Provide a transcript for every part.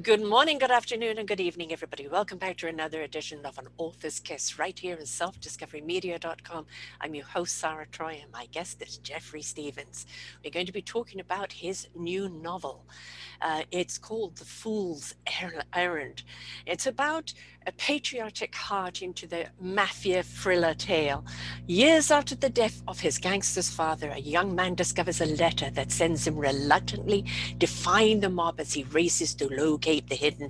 Good morning, good afternoon, and good evening, everybody. Welcome back to another edition of An Author's Kiss right here in selfdiscoverymedia.com. I'm your host, Sarah Troy, and my guest is Jeffrey Stephens. We're going to be talking about his new novel. Uh, it's called The Fool's Errand. It's about a patriotic heart into the mafia thriller tale. Years after the death of his gangster's father, a young man discovers a letter that sends him reluctantly defying the mob as he races to locate the hidden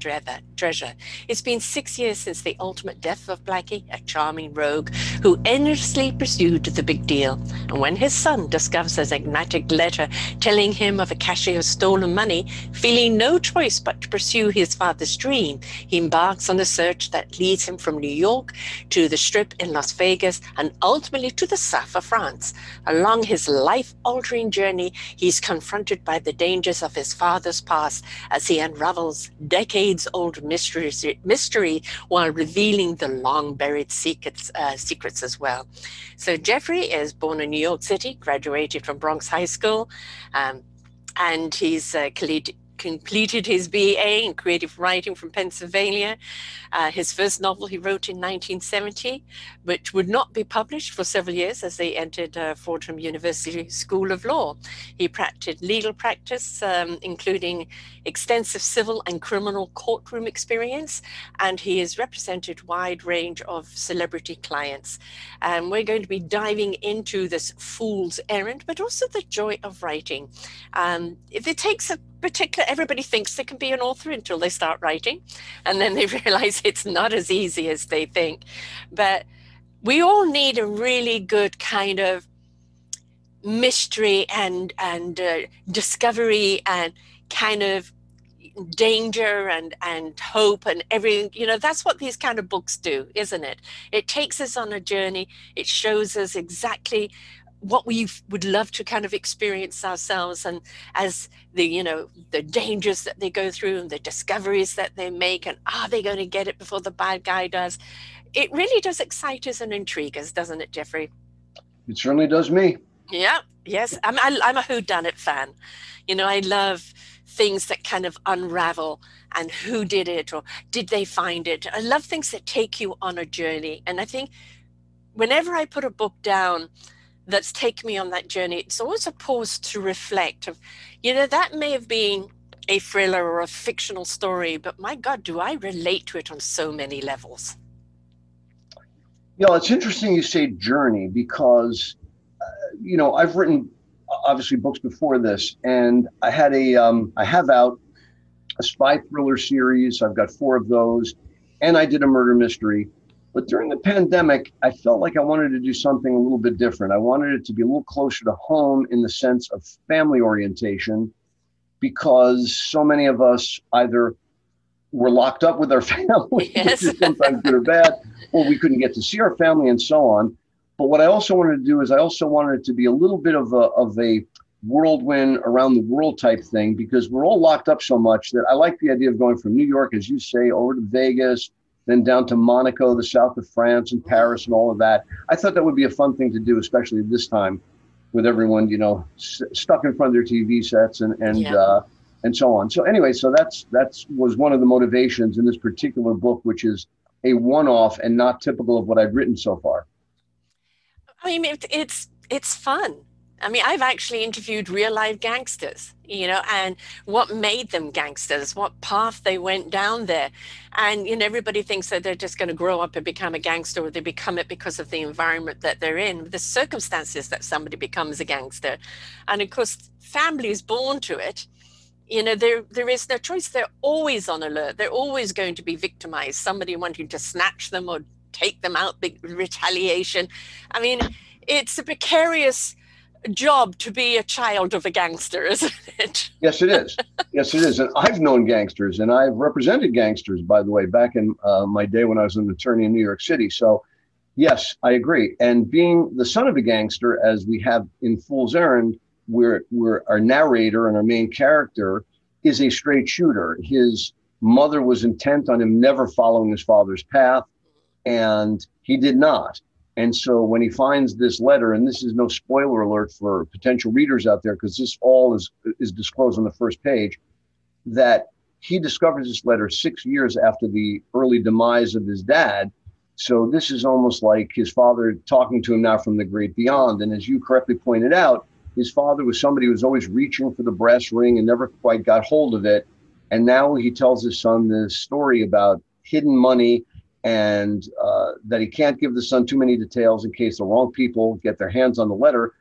treasure. It's been six years since the ultimate death of Blackie, a charming rogue who endlessly pursued the big deal. And when his son discovers an enigmatic letter telling him of a cache of stolen money, feeling no choice but to pursue his father's dream, he embarks on a search that leads him from New York to the Strip in Las Vegas and ultimately to the south of France. Along his life altering journey, he's confronted by the dangers of his father's past as he unravels decades old mysteries, mystery while revealing the long buried secrets, uh, secrets as well. So, Jeffrey is born in New York City, graduated from Bronx High School. Um, and he's uh, collegiate completed his BA in creative writing from Pennsylvania. Uh, his first novel he wrote in 1970, which would not be published for several years as they entered uh, Fordham University School of Law. He practiced legal practice, um, including extensive civil and criminal courtroom experience, and he has represented wide range of celebrity clients. And we're going to be diving into this fool's errand, but also the joy of writing. Um, if it takes a particular everybody thinks they can be an author until they start writing and then they realize it's not as easy as they think. But we all need a really good kind of mystery and and uh, discovery and kind of danger and and hope and everything. You know that's what these kind of books do isn't it? It takes us on a journey. It shows us exactly what we would love to kind of experience ourselves and as the you know the dangers that they go through and the discoveries that they make and are they going to get it before the bad guy does. It really does excite us and intrigue us doesn't it jeffrey? It certainly does me. Yeah yes. I'm, I'm a who done it fan. You know i love things that kind of unravel and who did it or did they find it. I love things that take you on a journey. And i think whenever i put a book down that's taken me on that journey, it's always a pause to reflect of, you know, that may have been a thriller or a fictional story, but my God, do I relate to it on so many levels? You know, it's interesting you say journey because, uh, you know, I've written obviously books before this, and I had a, um, I have out a spy thriller series. I've got four of those, and I did a murder mystery. But during the pandemic, I felt like I wanted to do something a little bit different. I wanted it to be a little closer to home in the sense of family orientation, because so many of us either were locked up with our family, yes. sometimes good or bad, or we couldn't get to see our family and so on. But what I also wanted to do is I also wanted it to be a little bit of a, of a whirlwind around the world type thing because we're all locked up so much that I like the idea of going from New York, as you say, over to Vegas, then down to Monaco, the south of France, and Paris, and all of that. I thought that would be a fun thing to do, especially this time with everyone, you know, s- stuck in front of their TV sets and and yeah. uh, and so on. So anyway, so that's that's was one of the motivations in this particular book, which is a one-off and not typical of what I've written so far. I mean, it's it's fun. I mean, I've actually interviewed real life gangsters, you know, and what made them gangsters, what path they went down there. And, you know, everybody thinks that they're just going to grow up and become a gangster or they become it because of the environment that they're in, the circumstances that somebody becomes a gangster. And of course, families born to it, you know, there there is no choice. They're always on alert. They're always going to be victimized, somebody wanting to snatch them or take them out, big retaliation. I mean, it's a precarious job to be a child of a gangster, isn't it? yes, it is. Yes, it is. And I've known gangsters, and I've represented gangsters, by the way, back in uh, my day when I was an attorney in New York City. So, yes, I agree. And being the son of a gangster, as we have in Fool's Errand, where where our narrator and our main character is a straight shooter. His mother was intent on him never following his father's path, and he did not. And so when he finds this letter, and this is no spoiler alert for potential readers out there, because this all is is disclosed on the first page, that he discovers this letter six years after the early demise of his dad. So this is almost like his father talking to him now from the great beyond. And as you correctly pointed out, his father was somebody who was always reaching for the brass ring and never quite got hold of it. And now he tells his son this story about hidden money and uh, that he can't give the son too many details in case the wrong people get their hands on the letter.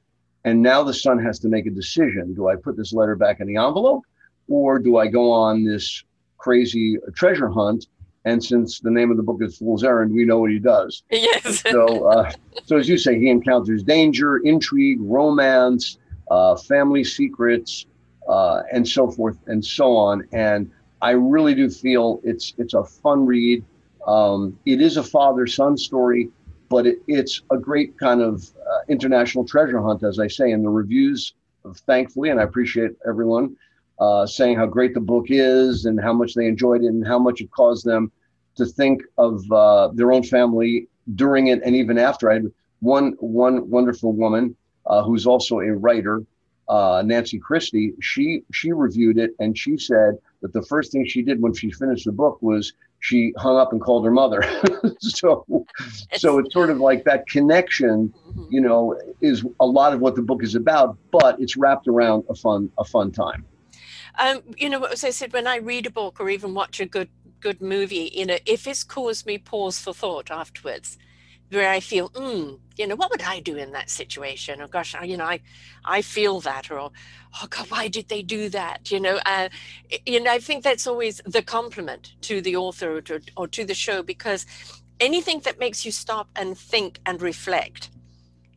And now the son has to make a decision. Do I put this letter back in the envelope or do I go on this crazy treasure hunt? And since the name of the book is Fool's Errand, we know what he does. Yes. so, uh, so as you say, he encounters danger, intrigue, romance, uh, family secrets, uh, and so forth and so on. And I really do feel it's it's a fun read. Um, it is a father son story, but it, it's a great kind of uh, international treasure hunt, as I say. And the reviews, thankfully, and I appreciate everyone uh, saying how great the book is and how much they enjoyed it and how much it caused them to think of uh, their own family during it and even after. I had one one wonderful woman uh, who's also a writer, uh, Nancy Christie. She she reviewed it and she said that the first thing she did when she finished the book was she hung up and called her mother. so, so it's sort of like that connection, mm-hmm. you know, is a lot of what the book is about, but it's wrapped around a fun, a fun time. Um, you know, as I said, when I read a book or even watch a good, good movie, you know, if it's caused me pause for thought afterwards, where I feel, mm, you know, what would I do in that situation? Oh gosh, you know, I, I feel that, or oh God, why did they do that? You know, uh, you know, I think that's always the compliment to the author or to, or to the show because anything that makes you stop and think and reflect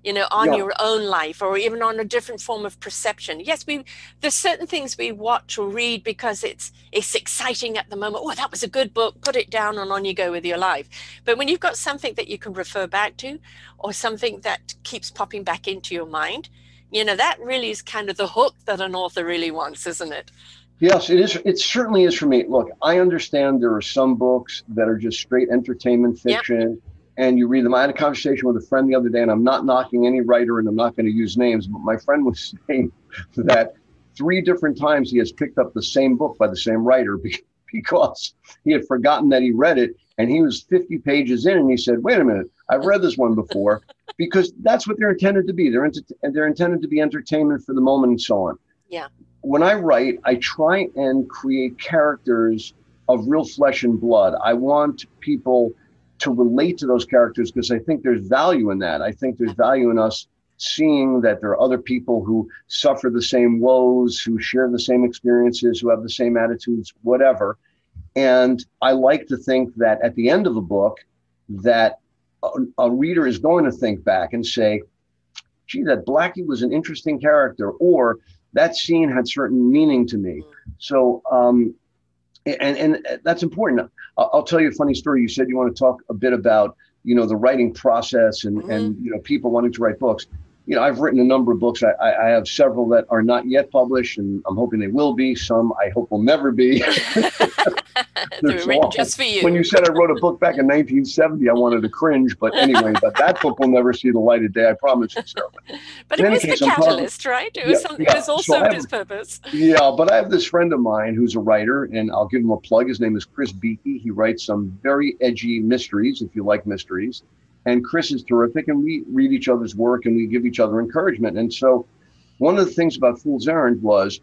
you know on yeah. your own life or even on a different form of perception yes we there's certain things we watch or read because it's it's exciting at the moment oh that was a good book put it down and on you go with your life but when you've got something that you can refer back to or something that keeps popping back into your mind you know that really is kind of the hook that an author really wants isn't it Yes, it is. It certainly is for me. Look, I understand there are some books that are just straight entertainment fiction. Yep and you read them. I had a conversation with a friend the other day, and I'm not knocking any writer, and I'm not going to use names, but my friend was saying that three different times he has picked up the same book by the same writer because he had forgotten that he read it, and he was 50 pages in, and he said, "Wait a minute, I've read this one before," because that's what they're intended to be. They're ent- they're intended to be entertainment for the moment and so on. Yeah. When I write, I try and create characters of real flesh and blood. I want people to relate to those characters because I think there's value in that. I think there's value in us seeing that there are other people who suffer the same woes, who share the same experiences, who have the same attitudes, whatever. And I like to think that at the end of the book, that a, a reader is going to think back and say, gee, that Blackie was an interesting character, or that scene had certain meaning to me. So um, and and that's important. I'll tell you a funny story. You said you want to talk a bit about you know the writing process and mm-hmm. and you know people wanting to write books you know, I've written a number of books. I, I, have several that are not yet published, and I'm hoping they will be. Some I hope will never be. just for you. When you said I wrote a book back in 1970, I wanted to cringe. But anyway, but that book will never see the light of day. I promise you, Sarah. But in it was case, the catalyst, right? It was, yeah, some, yeah. it was also so his purpose. Yeah, but I have this friend of mine who's a writer, and I'll give him a plug. His name is Chris Beakey. He writes some very edgy mysteries, if you like mysteries and Chris is terrific, and we read each other's work and we give each other encouragement. And so, one of the things about Fool's Errand was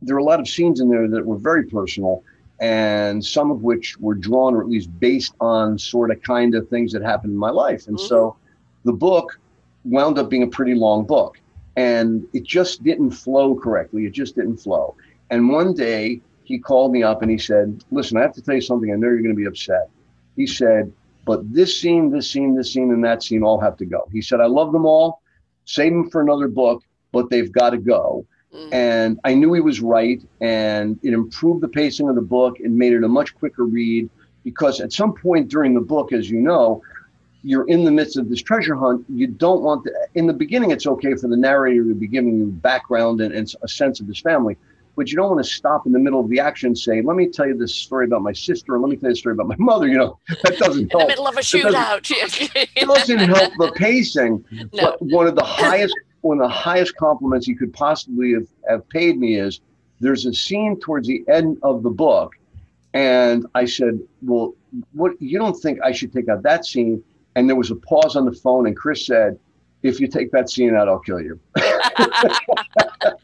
there were a lot of scenes in there that were very personal, and some of which were drawn or at least based on sort of kind of things that happened in my life. And mm-hmm. so, the book wound up being a pretty long book, and it just didn't flow correctly. It just didn't flow. And one day he called me up and he said, "Listen, I have to tell you something. I know you're going to be upset." He said, but this scene, this scene, this scene, and that scene all have to go. He said, I love them all, save them for another book, but they've got to go. Mm. And I knew he was right, and it improved the pacing of the book and made it a much quicker read. Because at some point during the book, as you know, you're in the midst of this treasure hunt. You don't want to, in the beginning, it's okay for the narrator to be giving you background and, and a sense of his family but you don't want to stop in the middle of the action and say, let me tell you this story about my sister, and let me tell you a story about my mother. You know, that doesn't in help. the middle of a shootout. It doesn't, help the pacing. No. But one of the highest one of the highest compliments you could possibly have, have paid me is there's a scene towards the end of the book. And I said, Well, what you don't think I should take out that scene? And there was a pause on the phone, and Chris said, If you take that scene out, I'll kill you.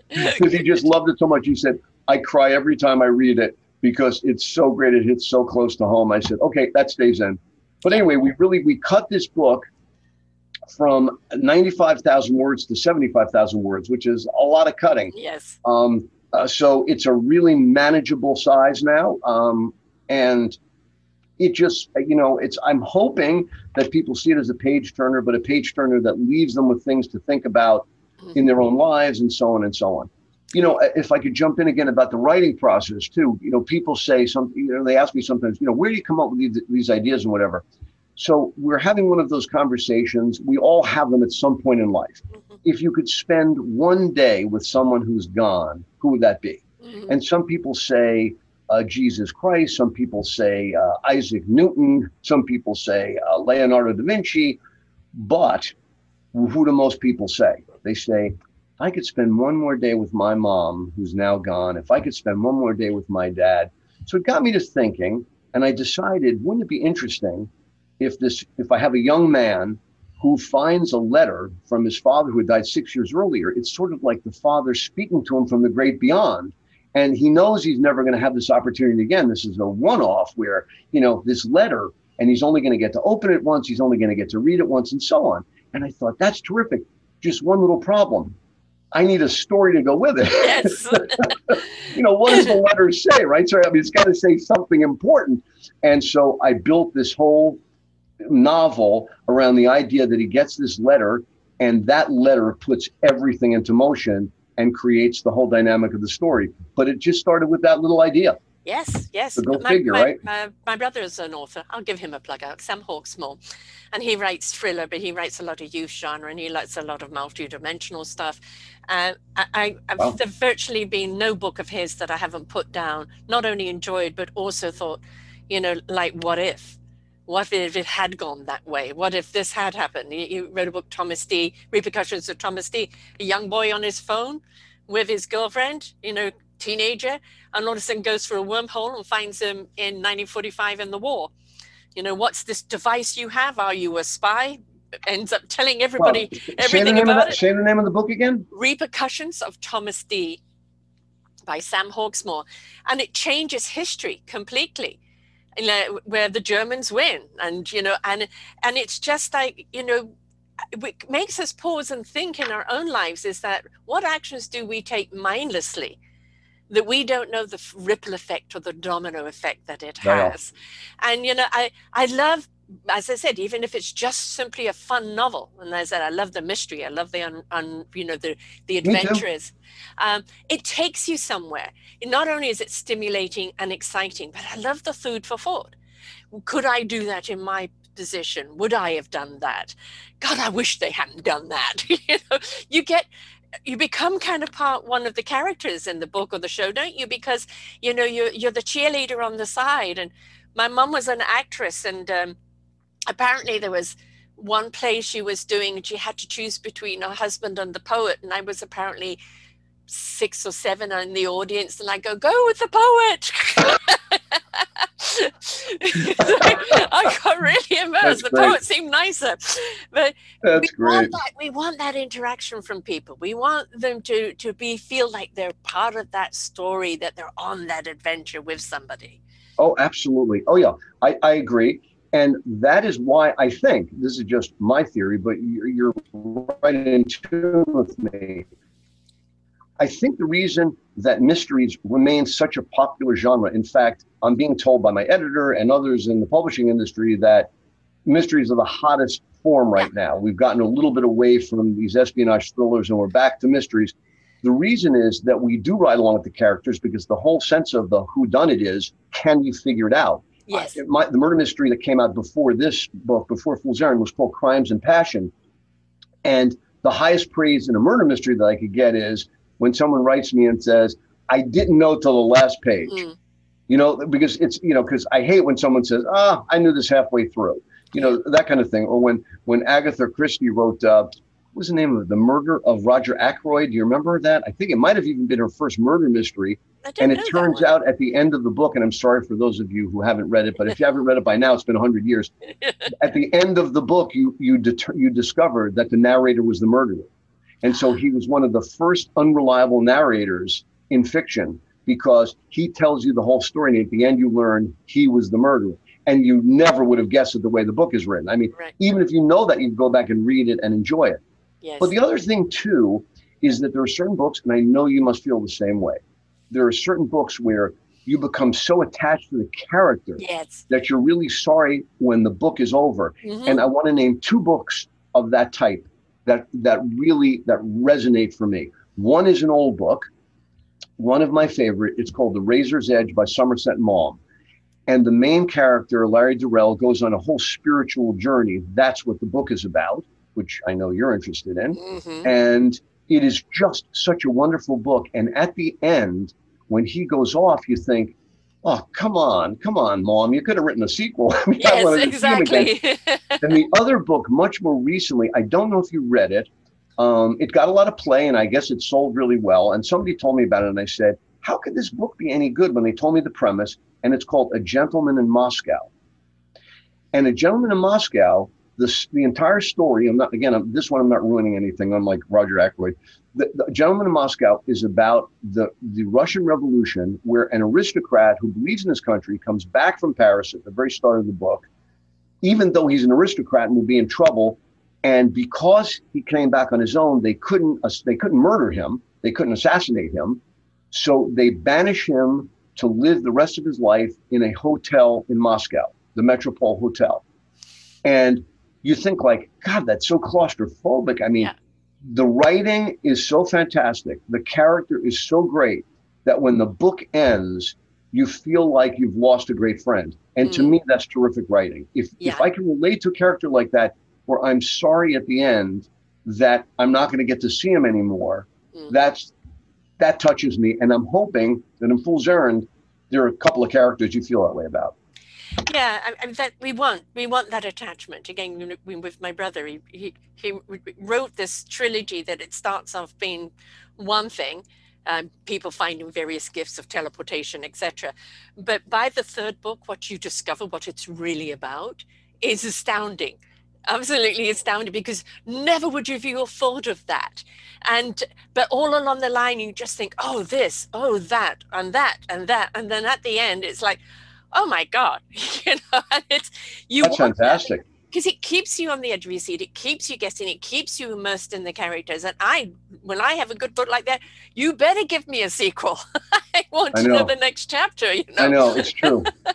Because he just loved it so much. He said, I cry every time I read it because it's so great. It hits so close to home. I said, okay, that stays in. But anyway, we really we cut this book from 95,000 words to 75,000 words, which is a lot of cutting. Yes. Um, uh, so it's a really manageable size now. Um, and it just, you know, it's, I'm hoping that people see it as a page turner, but a page turner that leaves them with things to think about in their own lives and so on and so on. You know, if I could jump in again about the writing process too, you know, people say something, you know, they ask me sometimes, you know, where do you come up with these, these ideas and whatever? So we're having one of those conversations. We all have them at some point in life. Mm-hmm. If you could spend one day with someone who's gone, who would that be? Mm-hmm. And some people say uh, Jesus Christ. Some people say uh, Isaac Newton. Some people say uh, Leonardo da Vinci. But who do most people say? They say, I could spend one more day with my mom, who's now gone, if I could spend one more day with my dad. So it got me to thinking, and I decided, wouldn't it be interesting if this if I have a young man who finds a letter from his father who had died six years earlier, it's sort of like the father speaking to him from the great beyond. And he knows he's never going to have this opportunity again. This is a one-off where, you know, this letter, and he's only going to get to open it once, he's only going to get to read it once, and so on. And I thought, that's terrific. Just one little problem. I need a story to go with it. Yes. you know, what does the letter say, right? So I mean, it's got to say something important. And so I built this whole novel around the idea that he gets this letter and that letter puts everything into motion and creates the whole dynamic of the story. But it just started with that little idea. Yes, yes. So go my, figure, my, right? My, my, brother is an author. I'll give him a plug out, Sam Hawksmoor. And he writes thriller, but he writes a lot of youth genre and he writes a lot of multi-dimensional stuff. Uh, I, have wow. there's virtually been no book of his that I haven't put down, not only enjoyed, but also thought, you know, like what if? What if it had gone that way? What if this had happened? You, wrote a book, Tomas D, Repercussions of Tomas D, a young boy on his phone with his girlfriend, you know, teenager, and all of a sudden goes through a wormhole and finds him in 1945 in the war. You know, what's this device you have? Are you a spy? Ends up telling everybody well, everything about that, it. Say the name of the book again. Repercussions of Tomas D by Sam Hawksmoor. And it changes history completely you know, where the Germans win, and you know, and and it's just like you know, what makes us pause and think in our own lives is that what actions do we take mindlessly that we don't know the ripple effect or the domino effect that it has? And you know i i love as I said, even if it's just simply a fun novel, and as I said, I love the mystery, I love the un, un you know the the adventures. Um, it takes you somewhere. Not only is it stimulating and exciting, but I love the food for thought. Could I do that in my position? Would I have done that? God, I wish they hadn't done that. you know, you get you become kind of part one of the characters in the book or the show, don't you? Because you know you're you're the cheerleader on the side, and my mom was an actress, and um, apparently there was one play she was doing and she had to choose between her husband and the poet and i was apparently six or seven in the audience and i go go with the poet! I got really immersed the poet seemed nicer. But That's we great. want that we want that interaction from people. We want them to to be feel like they're part of that story that they're on that adventure with somebody. Oh absolutely. Oh yeah. I i agree and that is why I think this is just my theory, but you're, right in tune with me. I think the reason that mysteries remain such a popular genre, in fact, I'm being told by my editor and others in the publishing industry that mysteries are the hottest form right now. We've gotten a little bit away from these espionage thrillers and we're back to mysteries. The reason is that we do ride along with the characters because the whole sense of the who done it is can you figure it out? Yes. I, my, the murder mystery that came out before this book, before Fool's Errand, was called Crimes and Passion. And the highest praise in a murder mystery that I could get is when someone writes me and says, I didn't know till the last page. Mm. You know, because it's, you know, because I hate when someone says, ah, I knew this halfway through, you know, that kind of thing. Or when, when Agatha Christie wrote, uh, what was the name of it? The Murder of Roger Ackroyd. Do you remember that? I think it might have even been her first murder mystery. And it turns out at the end of the book, and I'm sorry for those of you who haven't read it, but if you haven't read it by now, it's been 100 years. at the end of the book, you you deter, you discovered that the narrator was the murderer, and so he was one of the first unreliable narrators in fiction because he tells you the whole story, and at the end, you learn he was the murderer, and you never would have guessed it the way the book is written. I mean, Right. even if you know that, you go back and read it and enjoy it. Yes. But the other thing too is that there are certain books, and I know you must feel the same way. There are certain books where you become so attached to the character yes. that you're really sorry when the book is over. Mhm. And I want to name two books of that type that that really that resonate for me. One is an old book, one of my favorite. It's called The Razor's Edge by Somerset Maugham. And the main character, Larry Darrell, goes on a whole spiritual journey. That's what the book is about, which I know you're interested in Mhm. and it is just such a wonderful book. And at the end, when he goes off, you think, "Oh, come on, come on, mom! You could have written a sequel." I mean, Yes, wanted to see him again. exactly. And the other book, much more recently, I don't know if you read it. Um, it got a lot of play, and I guess it sold really well. And somebody told me about it, and I said, "How could this book be any good?" When they told me the premise, and it's called A Gentleman in Moscow. And A Gentleman in Moscow, the the entire story. I'm not again. I'm, this one, I'm not ruining anything. Unlike Roger Ackroyd, the, the Gentleman in Moscow is about the the Russian Revolution, where an aristocrat who believes in his country comes back from Paris at the very start of the book, even though he's an aristocrat and will be in trouble. And because he came back on his own, they couldn't they couldn't murder him. They couldn't assassinate him. So they banish him to live the rest of his life in a hotel in Moscow, the Metropole Hotel. And you think like, God, that's so claustrophobic. I mean, Yeah. the writing is so fantastic. The character is so great that when the book ends, you feel like you've lost a great friend. And to Mm. me, that's terrific writing. If Yeah. if I can relate to a character like that, where I'm sorry at the end that I'm not going to get to see him anymore, Mm. that's that touches me. And I'm hoping that in Fool's Errand, there are a couple of characters you feel that way about. Yeah, I, I, that we want we want that attachment again. With my brother, he, he he wrote this trilogy that it starts off being one thing, um, people finding various gifts of teleportation, etc. But by the third book, what you discover, what it's really about, is astounding. Absolutely astounding because never would you have thought of that. And but all along the line, you just think, oh, this, oh, that, and that, and that, and then at the end, it's like, oh my god, you know, it's you That's fantastic. because it keeps you on the edge of your seat. It keeps you guessing. It keeps you immersed in the characters. And I, when I have a good book like that, you better give me a sequel. I want I to know the next chapter. You know. I know it's true.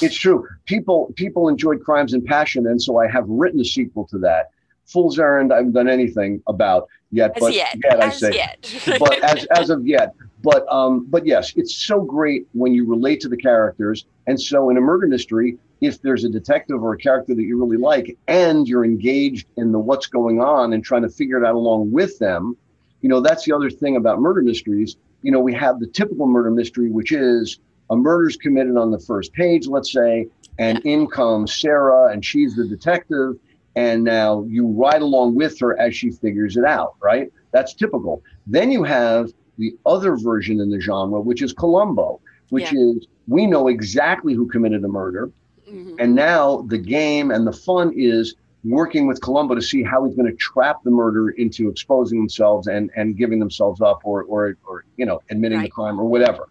it's true. People people enjoyed Crimes and Passion, and so I have written a sequel to that. Fool's Errand, I haven't done anything about yet, As but yet, I as say, yet. but as as of yet. But um, but yes, it's so great when you relate to the characters, and so in a murder mystery, if there's a detective or a character that you really like, and you're engaged in the what's going on and trying to figure it out along with them, you know that's the other thing about murder mysteries. You know, we have the typical murder mystery, which is a murder's committed on the first page, let's say, and in comes Sarah, and she's the detective, and now you ride along with her as she figures it out, right? That's typical. Then you have the other version in the genre, which is Columbo, which is we know exactly who committed the murder. Mhm. And now the game and the fun is working with Columbo to see how he's going to trap the murderer into exposing themselves and, and giving themselves up or, or, or, you know, admitting the crime or whatever.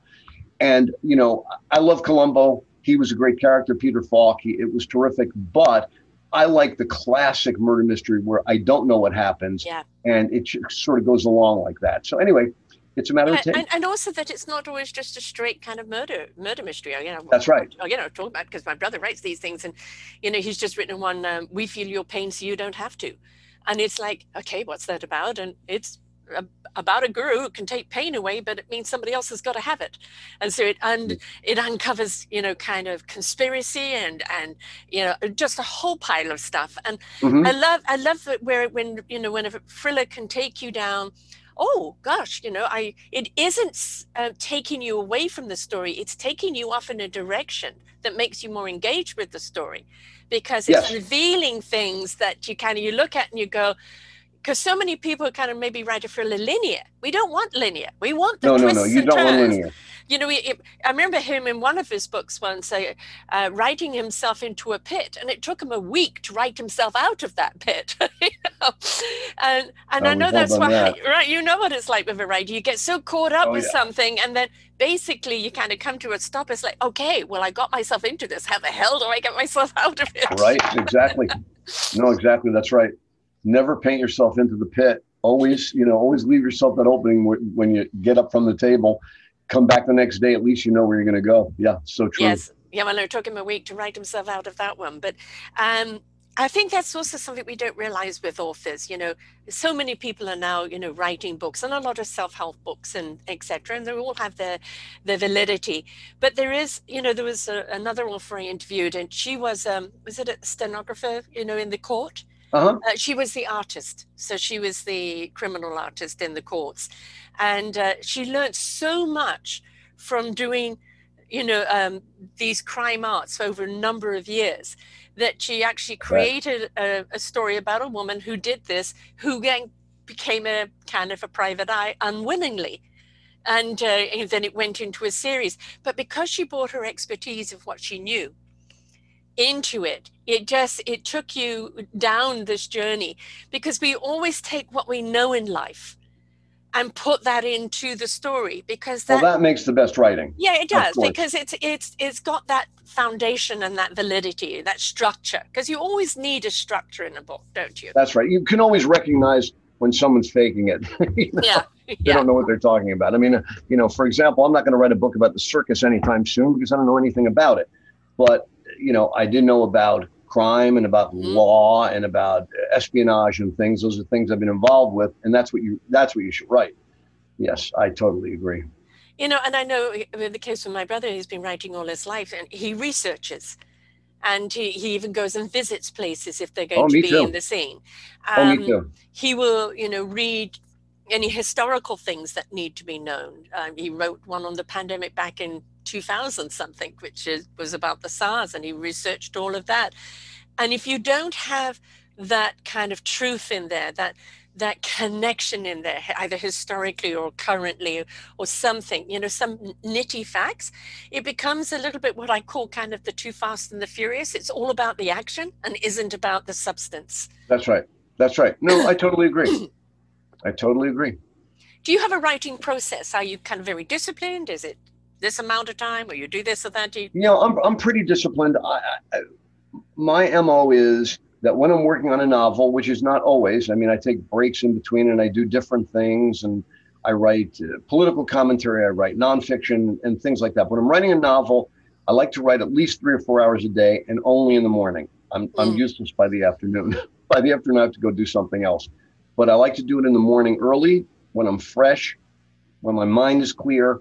And, you know, I love Columbo. He was a great character, Peter Falk. He, it was terrific. But I like the classic murder mystery where I don't know what happens Yeah. and it sort of goes along like that. So anyway, It's a matter Yeah, of taste. and, and also that it's not always just a straight kind of murder murder mystery. You know, That's right. You know, talk about because my brother writes these things, and you know, he's just written one. Um, we feel your pain, so you don't have to. And it's like, okay, what's that about? And it's about a guru who can take pain away, but it means somebody else has got to have it. And so it and it uncovers, you know, kind of conspiracy and and you know, just a whole pile of stuff. And Mhm. I love I love that where when you know when a thriller can take you down. Oh gosh, you know, I it isn't uh, taking you away from the story. It's taking you off in a direction that makes you more engaged with the story, because it's Yes. revealing things that you kind of you look at and you go. Because so many people kind of maybe write it for a linear. We don't want linear. We want the no, no, twists no. You and don't want linear. You know, he- I remember him in one of his books once uh, uh, writing himself into a pit, and it took him a week to write himself out of that pit. you know? And and Oh, I know that's why, that. right? You know what it's like with a writer. You get so caught up Oh, with yeah. something, and then basically you kind of come to a stop. It's like, okay, well, I got myself into this. How the hell do I get myself out of it? Right? Exactly. no, exactly. That's right. Never paint yourself into the pit. Always, you know, always leave yourself that opening when you get up from the table. Come back the next day. At least you know where you're going to go. Yeah, so true. Yes. Yeah, well, it took him a week to write himself out of that one. But um, I think that's also something we don't realize with authors. You know, so many people are now, you know, writing books and a lot of self-help books and etc. And they all have their their validity. But there is, you know, there was a, another author I interviewed, and she was, um, was it a stenographer, you know, in the court? Uh huh. Uh, she was the artist, so she was the criminal artist in the courts, and uh, she learned so much from doing, you know, um, these crime arts over a number of years that she actually created a, a story about a woman who did this, who then became a kind of a private eye unwillingly. And, uh, and then it went into a series. But because she brought her expertise of what she knew, into it it just it took you down this journey because we always take what we know in life and put that into the story because Well, that, that makes the best writing. yeah it does because it's it's it's got that foundation and that validity that structure because you always need a structure in a book don't you That's right. You can always recognize when someone's faking it. You know, yeah They yeah don't know what they're talking about. I mean, you know, for example, I'm not going to write a book about the circus anytime soon because I don't know anything about it. But, you know, I did know about crime and about Mhm. law and about espionage and things. Those are things I've been involved with, and that's what you that's what you should write. Yes, I totally agree. you know and i know in the case of my brother he's been writing all his life and he researches and he, he even goes and visits places if they're going Oh, to be too. in the scene oh, me Um, too. he will, you know, read any historical things that need to be known. Um, he wrote one on the pandemic back in 2000 something, which is, was about the SARS, and he researched all of that. And if you don't have that kind of truth in there, that that connection in there, either historically or currently or something, you know, some nitty facts, it becomes a little bit what I call kind of the too fast and the furious. It's all about the action and isn't about the substance. That's right. That's right. No, I totally agree. I totally agree. do you have a writing process are you kind of very disciplined is it this amount of time or you do this or that you, You know, I'm I'm pretty disciplined. I, I, my mo is that when I'm working on a novel, which is not always. I mean, I take breaks in between and I do different things, and I write uh, political commentary, I write nonfiction, and things like that. When I'm writing a novel, I like to write at least three or four hours a day, and only in the morning. I'm I'm Mm. useless by the afternoon. by the afternoon, I have to go do something else. But I like to do it in the morning early when I'm fresh, when my mind is clear,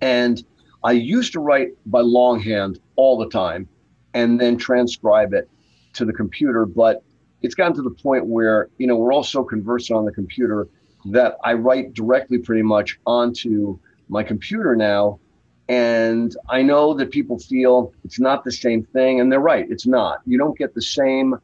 and I used to write by longhand all the time and then transcribe it to the computer. But it's gotten to the point where, you know, we're all so conversant on the computer that I write directly pretty much onto my computer now. And I know that people feel it's not the same thing. And they're right, it's not. You don't get the same.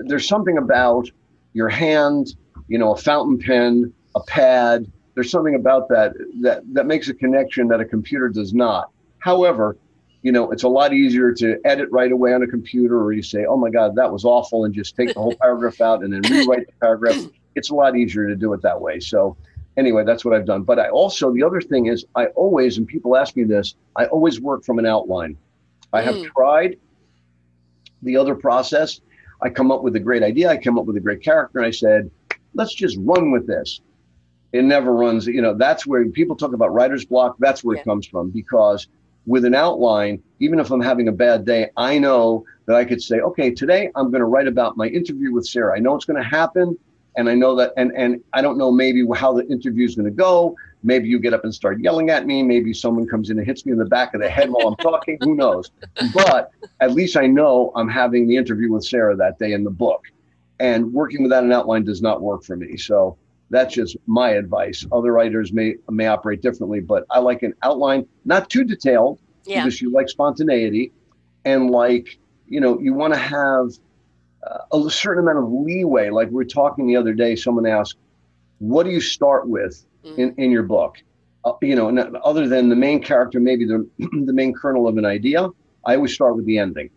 There's something about your hand, you know, a fountain pen, a pad, there's something about that that that makes a connection that a computer does not. However, you know, it's a lot easier to edit right away on a computer, or you say, "Oh my God, that was awful," and just take the whole paragraph out and then rewrite the paragraph. It's a lot easier to do it that way. So, anyway, that's what I've done. But I also the other thing is, I always and people ask me this, I always work from an outline. I have Mm. tried the other process. I come up with a great idea. I come up with a great character, and I said, "Let's just run with this." It never runs. You know, that's where people talk about writer's block. That's where Yeah. it comes from because with an outline, even if I'm having a bad day, I know that I could say, okay, today I'm going to write about my interview with Sarah. I know it's going to happen. And I know that, and, and I don't know maybe how the interview is going to go. Maybe you get up and start yelling at me. Maybe someone comes in and hits me in the back of the head while I'm talking. Who knows? But at least I know I'm having the interview with Sarah that day in the book. And working without an outline does not work for me. So that's just my advice. Other writers may may operate differently, but I like an outline, not too detailed, Yeah. because you like spontaneity, and like you know you want to have uh, a certain amount of leeway. Like we were talking the other day, someone asked, "What do you start with Mm. in in your book?" Uh, you know, n- other than the main character, maybe the the main kernel of an idea. I always start with the ending.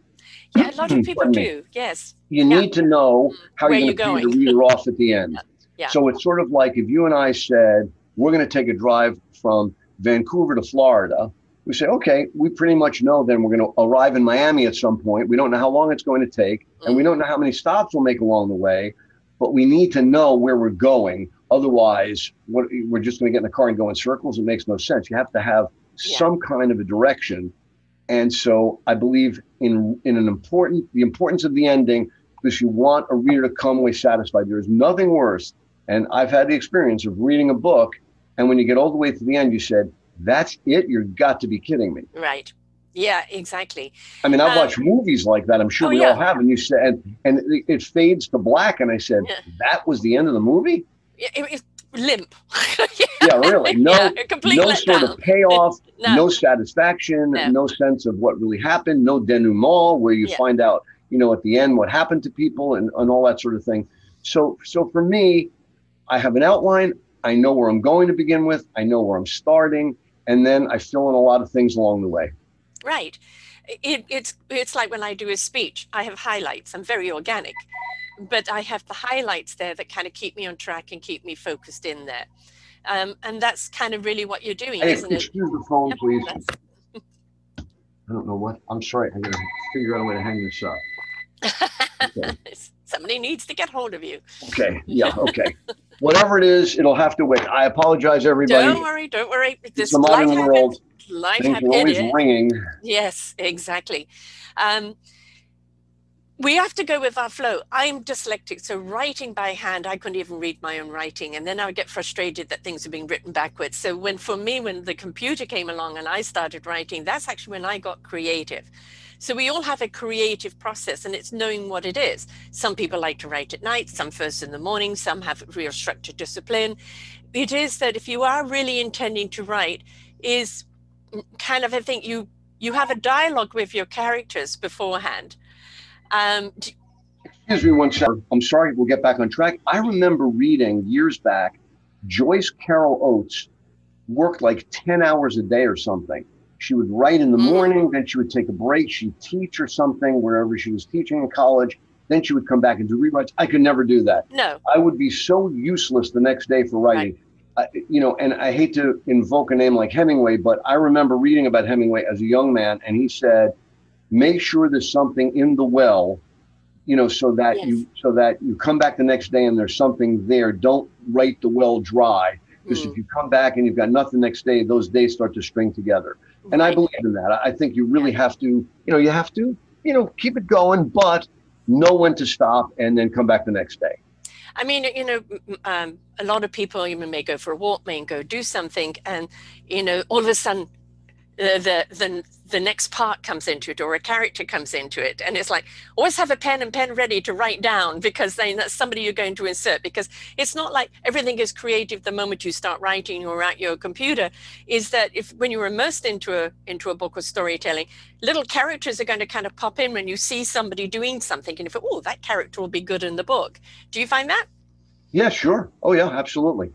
Yeah, a lot of people do. Yes. You Yeah. need to know how Where you're going to pay the reader off at the end. Yeah. So it's sort of like if you and I said we're going to take a drive from Vancouver to Florida, we say, okay, we pretty much know then we're going to arrive in Miami at some point. We don't know how long it's going to take, and we mm. don't know how many stops we'll make along the way, but we need to know where we're going. Otherwise, what, we're just going to get in the car and go in circles. It makes no sense. You have to have Yeah. some kind of a direction. And so I believe in in an important the importance of the ending because you want a reader to come away satisfied. There is nothing worse, and I've had the experience of reading a book, and when you get all the way to the end, you said, "That's it? You've got to be kidding me." Right. Yeah, exactly. I mean, I've Uh, watched movies like that. I'm sure oh, we yeah. all have. And you said, and, and it, fades to black, and I said, Yeah. "That was the end of the movie." It, limp. Yeah, really. No, yeah, no sort of payoff. No. no satisfaction, No. no. sense of what really happened, no denouement where you Yeah. find out, you know, at the end what happened to people and, and all that sort of thing. So so for me, I have an outline, I know where I'm going to begin with, I know where I'm starting, and then I fill in a lot of things along the way. Right. It, it's it's like when I do a speech, I have highlights. I'm very organic, but I have the highlights there that kind of keep me on track and keep me focused in there. Um, and that's kind of really what you're doing, Hey, isn't it? excuse the phone, Yep, please. I don't know what. I'm sorry. I'm going to figure out a way to hang this up. Okay. Somebody needs to get hold of you. Okay. Yeah. Okay. Whatever it is, it'll have to wait. I apologize, everybody. Don't worry, don't worry. It's This the life modern world. happens. Life Things are always ringing. Yes, exactly. Um, we have to go with our flow. I'm dyslexic, so writing by hand, I couldn't even read my own writing. And then I would get frustrated that things are being written backwards. So when for me, when the computer came along and I started writing, that's actually when I got creative. So we all have a creative process and it's knowing what it is. Some people like to write at night, some first in the morning, some have real structured discipline. It is that if you are really intending to write, is kind of I think you you have a dialogue with your characters beforehand. Um, Excuse me one second. I'm sorry. We'll get back on track. I remember reading years back, Joyce Carol Oates worked like 10 hours a day or something. She would write in the Mhm. morning, then she would take a break. She'd teach or something wherever she was teaching in college. Then she would come back and do rewrites. I could never do that. no, I would be so useless the next day for writing. I, you know, and I hate to invoke a name like Hemingway, but I remember reading about Hemingway as a young man, and he said, "Make sure there's something in the well, you know, so that Yes. you so that you come back the next day and there's something there. Don't write the well dry, because Mm, if you come back and you've got nothing next day, those days start to string together. And I believe in that. I think you really have to, you know, you have to, you know, keep it going, but know when to stop and then come back the next day. I mean, you know, um, a lot of people even may go for a walk, may go do something, and you know, all of a sudden, the the the next part comes into it, or a character comes into it, and it's like always have a pen and pen ready to write down because then that's somebody you're going to insert. Because it's not like everything is creative the moment you start writing or at your computer. Is that if when you're immersed into a into a book of storytelling, little characters are going to kind of pop in when you see somebody doing something, and if oh that character will be good in the book. Do you find that? Yeah, sure. Oh yeah, absolutely.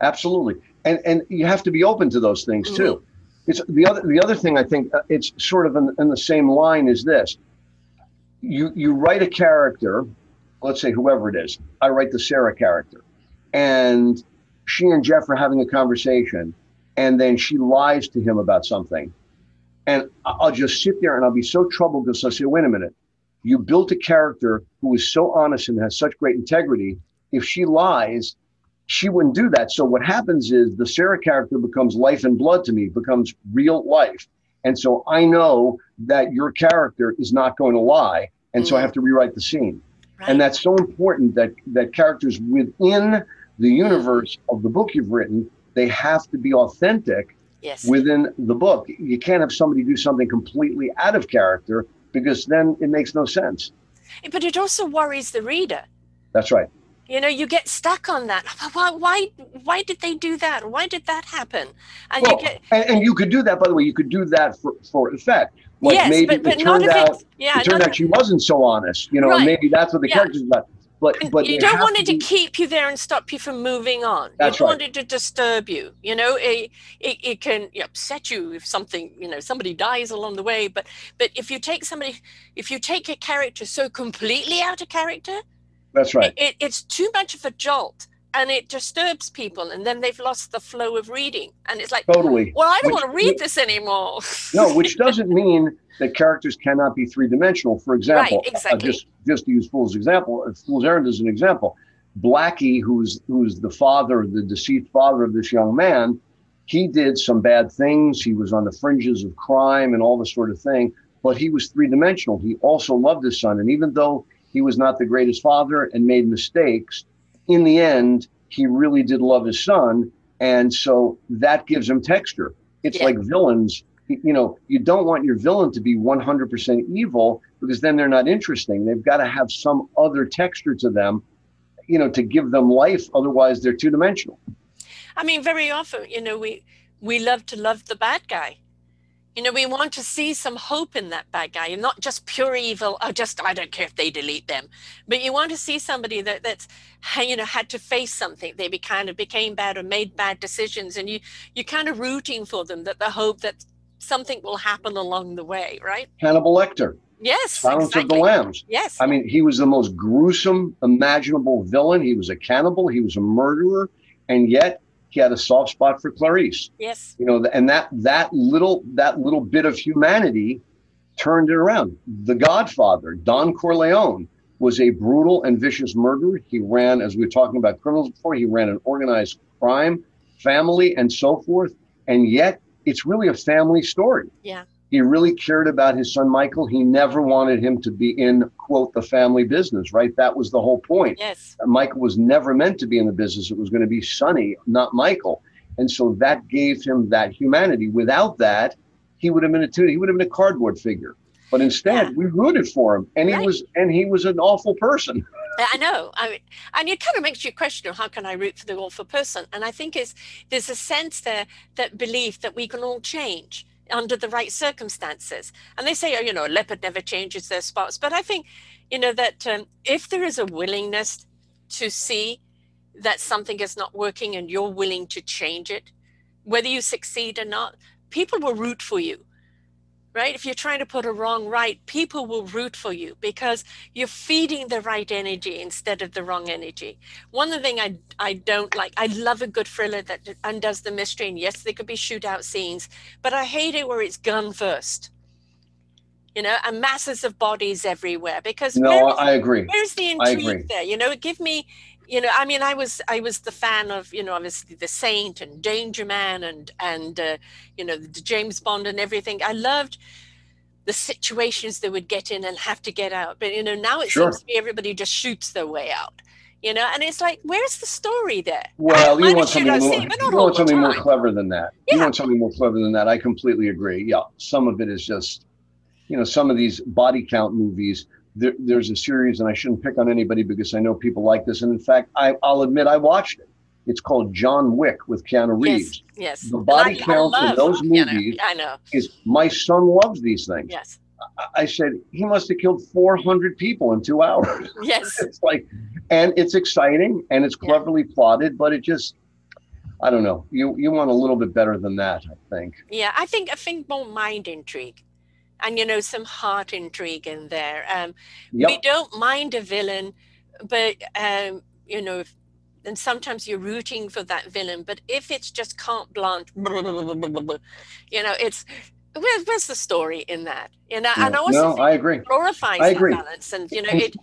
Absolutely. And and you have to be open to those things too. Mm-hmm. It's the other the other thing I think uh, it's sort of in, in the same line is this. You you write a character, let's say whoever it is. I write the Sarah character. And she and Jeff are having a conversation and then she lies to him about something. And I- I'll just sit there and I'll be so troubled because I'll say, wait a minute. You built a character who is so honest and has such great integrity if she lies, she wouldn't do that. So what happens is the Sarah character becomes life and blood to me, becomes real life. And so I know that your character is not going to lie. And mm. so I have to rewrite the scene. Right. And that's so important that that characters within the universe of the book you've written, they have to be authentic yes. within the book. You can't have somebody do something completely out of character because then it makes no sense. But it also worries the reader. That's right. You know, you get stuck on that. Why, why, why did they do that? Why did that happen? And well, you get, and, and, you could do that. By the way, you could do that for, for effect. Like yes, maybe but, but it turned out, yeah, it turned out she wasn't so honest. You know, right. maybe that's what the yeah. character's about. But but you don't want it to, be, keep you there and stop you from moving on. That's you don't right. want it to disturb you. You know, it it, it can upset you if something you know somebody dies along the way. But but if you take somebody, if you take a character so completely out of character, that's right. It, it, it's too much of a jolt and it disturbs people and then they've lost the flow of reading and it's like totally. Well i don't which, want to read this anymore. No which doesn't mean that characters cannot be three-dimensional. For example right, exactly. uh, just just to use fool's example uh, fool's errand is an example. Blackie who's who's the father the deceased father of this young man he did some bad things. He was on the fringes of crime and all this sort of thing but he was three-dimensional. He also loved his son and even though he was not the greatest father and made mistakes in the end, he really did love his son. And so that gives him texture. It's yeah. like villains. You know, you don't want your villain to be 100% evil because then they're not interesting. They've got to have some other texture to them, you know, to give them life. Otherwise, they're two dimensional. I mean, very often, you know, we we love to love the bad guy you know, we want to see some hope in that bad guy and not just pure evil. Oh, just I don't care if they delete them, but you want to see somebody that that's you know had to face something. They be kind of became bad or made bad decisions, and you you're kind of rooting for them that the hope that something will happen along the way, right? Hannibal Lecter. Yes. Silence exactly. of the Lambs. Yes. I mean, he was the most gruesome, imaginable villain. He was a cannibal. He was a murderer, and yet he had a soft spot for Clarice. Yes. You know, and that that little that little bit of humanity turned it around. The Godfather, Don Corleone, was a brutal and vicious murderer. He ran, as we were talking about criminals before, he ran an organized crime, family, and so forth. And yet, it's really a family story. Yeah. He really cared about his son Michael. He never wanted him to be in, quote, the family business, right? That was the whole point. Yes. Michael was never meant to be in the business. It was going to be Sonny, not Michael. And so that gave him that humanity. Without that, he would have been a he would have been a cardboard figure. But instead, yeah. we rooted for him, and right. he was and he was an awful person. I know. I mean, and it kind of makes you question how can I root for the awful person? And I think is there's a sense there that belief that we can all change under the right circumstances. And they say, oh, you know, a leopard never changes their spots. But I think, you know, that um, if there is a willingness to see that something is not working and you're willing to change it, whether you succeed or not, people will root for you right? If you're trying to put a wrong right, people will root for you because you're feeding the right energy instead of the wrong energy. One of the things I, I don't like, I love a good thriller that undoes the mystery. And yes, there could be shootout scenes, but I hate it where it's gun first. You know, and masses of bodies everywhere because no, I agree. Where's the intrigue there? You know, give me you know i mean i was i was the fan of you know obviously the saint and danger man and and uh, you know the james bond and everything. I loved the situations they would get in and have to get out but you know now it sure. seems to be everybody just shoots their way out you know and it's like where's the story there? Well you want something, more, you want something more clever than that. Yeah. you want something more clever than that. I completely agree. Yeah some of it is just you know some of these body count movies there, there's a series, and I shouldn't pick on anybody because I know people like this. And in fact, I, will admit I watched it. It's called John Wick with Keanu Reeves. Yes. yes. The body I, count I in those movies I know. is my son loves these things. Yes. I said he must have killed 400 people in two hours. Yes. it's like, and it's exciting and it's cleverly yeah. plotted, but it just, I don't know. You you want a little bit better than that, I think. Yeah, I think I think more mind intrigue and you know some heart intrigue in there. Um, yep. We don't mind a villain, but um, you know, if, and sometimes you're rooting for that villain. But if it's just carte blanche, you know, it's where, where's the story in that? You know, no, and also no, I agree. glorifies I agree. balance, and you know, it.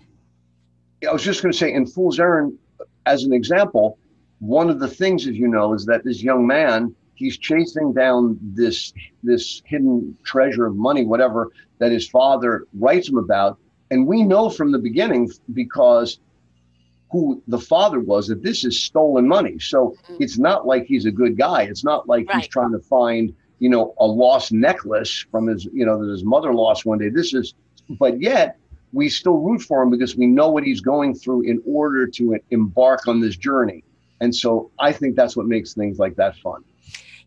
I was just going to say, in Fool's Errand, as an example, one of the things, as you know, is that this young man he's chasing down this this hidden treasure of money, whatever that his father writes him about, and we know from the beginning because who the father was that this is stolen money. So mm-hmm. it's not like he's a good guy. It's not like right. he's trying to find you know a lost necklace from his you know that his mother lost one day. This is, but yet we still root for him because we know what he's going through in order to embark on this journey. And so I think that's what makes things like that fun.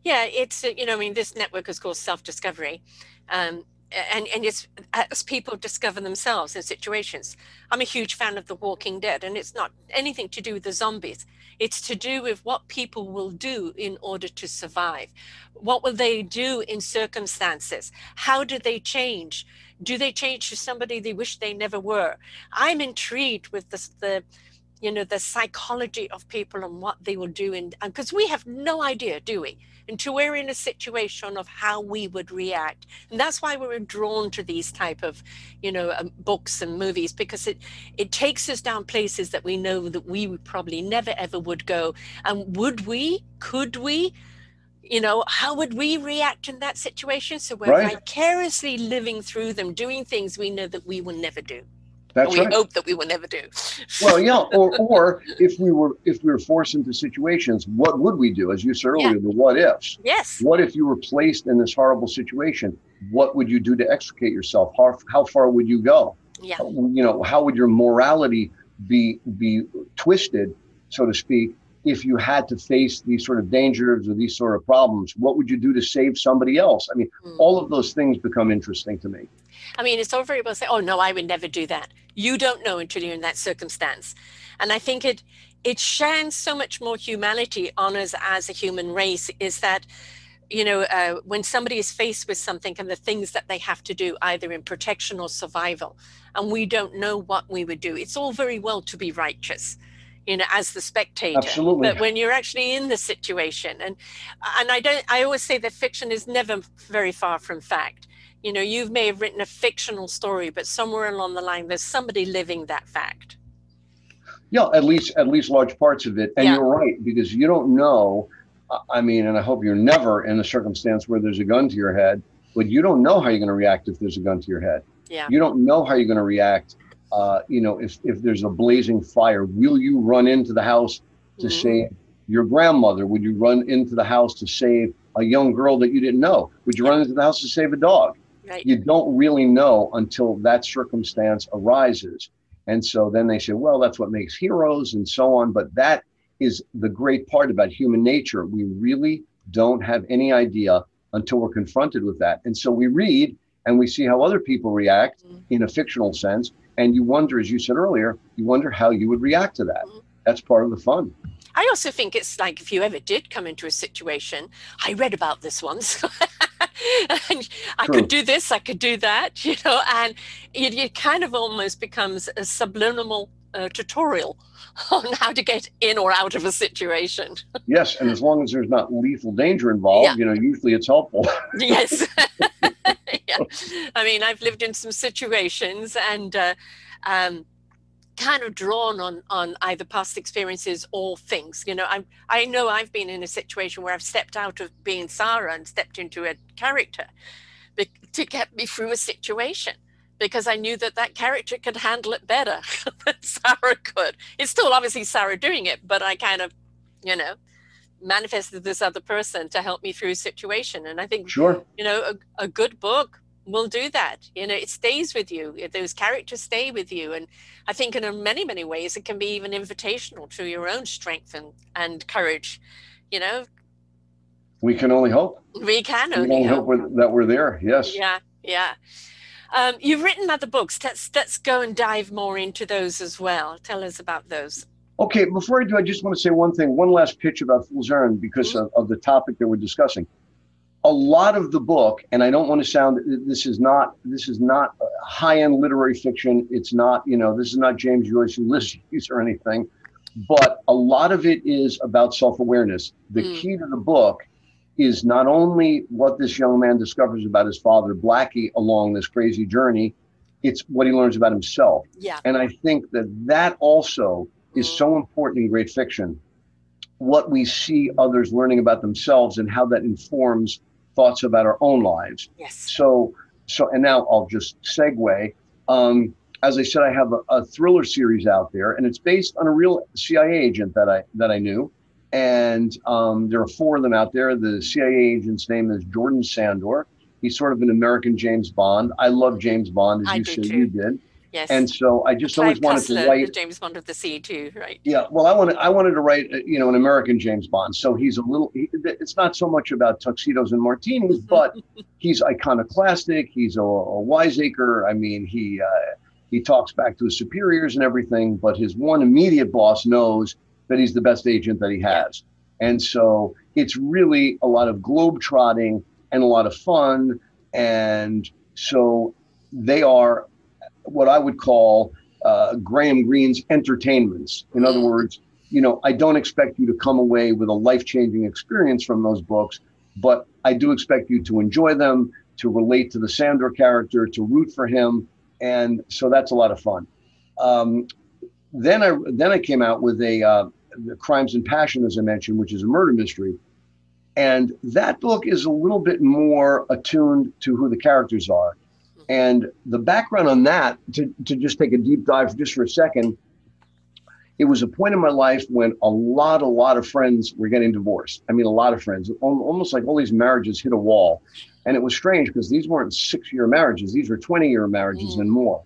Yeah, it's you know, I mean, this network is called self discovery, um, and and it's as people discover themselves in situations. I'm a huge fan of The Walking Dead, and it's not anything to do with the zombies. It's to do with what people will do in order to survive. What will they do in circumstances? How do they change? Do they change to somebody they wish they never were? I'm intrigued with this, the you know the psychology of people and what they will do and because we have no idea do we until we're in a situation of how we would react. And that's why we're drawn to these type of you know um, books and movies because it it takes us down places that we know that we probably never ever would go. And would we? Could we? You know how would we react in that situation? So we're right. vicariously living through them doing things we know that we will never do that's we right. hope that we will never do. well, yeah, or or if we were if we were forced into situations, what would we do? As you said earlier, yeah. the what ifs. Yes. What if you were placed in this horrible situation? What would you do to extricate yourself? How how far would you go? Yeah. You know, how would your morality be be twisted, so to speak, if you had to face these sort of dangers or these sort of problems? What would you do to save somebody else? I mean, mm. all of those things become interesting to me. I mean, it's all very well say, "Oh no, I would never do that." You don't know until you're in that circumstance, and I think it it shines so much more humanity on us as a human race. Is that you know uh, when somebody is faced with something and the things that they have to do, either in protection or survival, and we don't know what we would do. It's all very well to be righteous you know as the spectator Absolutely. but when you're actually in the situation and and i don't i always say that fiction is never very far from fact. You know you may have written a fictional story but somewhere along the line there's somebody living that fact. Yeah at least at least large parts of it. And yeah. you're right because you don't know i mean and i hope you're never in a circumstance where there's a gun to your head but you don't know how you're going to react if there's a gun to your head. Yeah. You don't know how you're going to react uh, you know if if there's a blazing fire will you run into the house to mm-hmm. save your grandmother would you run into the house to save a young girl that you didn't know would you run into the house to save a dog Right. You don't really know until that circumstance arises. And so then they say, well, that's what makes heroes and so on. But that is the great part about human nature. We really don't have any idea until we're confronted with that. And so we read and we see how other people react mm-hmm. in a fictional sense. And you wonder, as you said earlier, you wonder how you would react to that. Mm-hmm. That's part of the fun. I also think it's like if you ever did come into a situation, I read about this once. and I True. could do this, I could do that, you know, and it, it kind of almost becomes a subliminal uh, tutorial on how to get in or out of a situation. yes, and as long as there's not lethal danger involved, yeah. you know, usually it's helpful. yes. yeah. I mean, I've lived in some situations and uh, um, kind of drawn on on either past experiences or things you know i i know i've been in a situation where i've stepped out of being sarah and stepped into a character to get me through a situation because i knew that that character could handle it better than sarah could it's still obviously sarah doing it but i kind of you know manifested this other person to help me through a situation and i think sure you know a, a good book will do that. You know, it stays with you. Those characters stay with you. And I think in many, many ways, it can be even invitational to your own strength and, and courage. You know, we can only hope. We can only, we only hope, hope that we're there. Yes. Yeah. Yeah. Um, you've written other books. Let's let's go and dive more into those as well. Tell us about those. Okay, before I do, I just want to say one thing, one last pitch about Fool's Errand because mm-hmm. of, of the topic that we're discussing a lot of the book, and I don't want to sound this is not this is not high end literary fiction. It's not you know this is not James Joyce Ulysses or anything, but a lot of it is about self awareness. The mm. key to the book is not only what this young man discovers about his father Blackie along this crazy journey, it's what he learns about himself. Yeah. And I think that that also is so important in great fiction what we see others learning about themselves and how that informs thoughts about our own lives. Yes. So, so, and now I'll just segue. Um, as I said, I have a, a, thriller series out there, and it's based on a real CIA agent that I that I knew. And um, there are four of them out there. The CIA agent's name is Jordan Sandor. He's sort of an American James Bond. I love James Bond, as I you said too. you did. Yes. And so I just Clive always wanted Cussler, to write. the James Bond of the Sea too, right? Yeah, well, I wanted I wanted to write, uh, you know, an American James Bond. So he's a little. He, it's not so much about tuxedos and martinis, but he's iconoclastic. He's a, a wiseacre. I mean, he uh, he talks back to his superiors and everything. But his one immediate boss knows that he's the best agent that he has, and so it's really a lot of globe trotting and a lot of fun. And so they are what I would call uh, Graham Greene's entertainments. In other words, you know, I don't expect you to come away with a life changing experience from those books, but I do expect you to enjoy them, to relate to the Sandor character, to root for him, and so that's a lot of fun. Um, then I then I came out with a uh, Crimes and Passion, as I mentioned, which is a murder mystery, and that book is a little bit more attuned to who the characters are. And the background on that, to, to just take a deep dive just for a second, it was a point in my life when a lot, a lot of friends were getting divorced. I mean, a lot of friends, almost like all these marriages hit a wall. And it was strange because these weren't six year marriages, these were 20 year marriages mm. and more.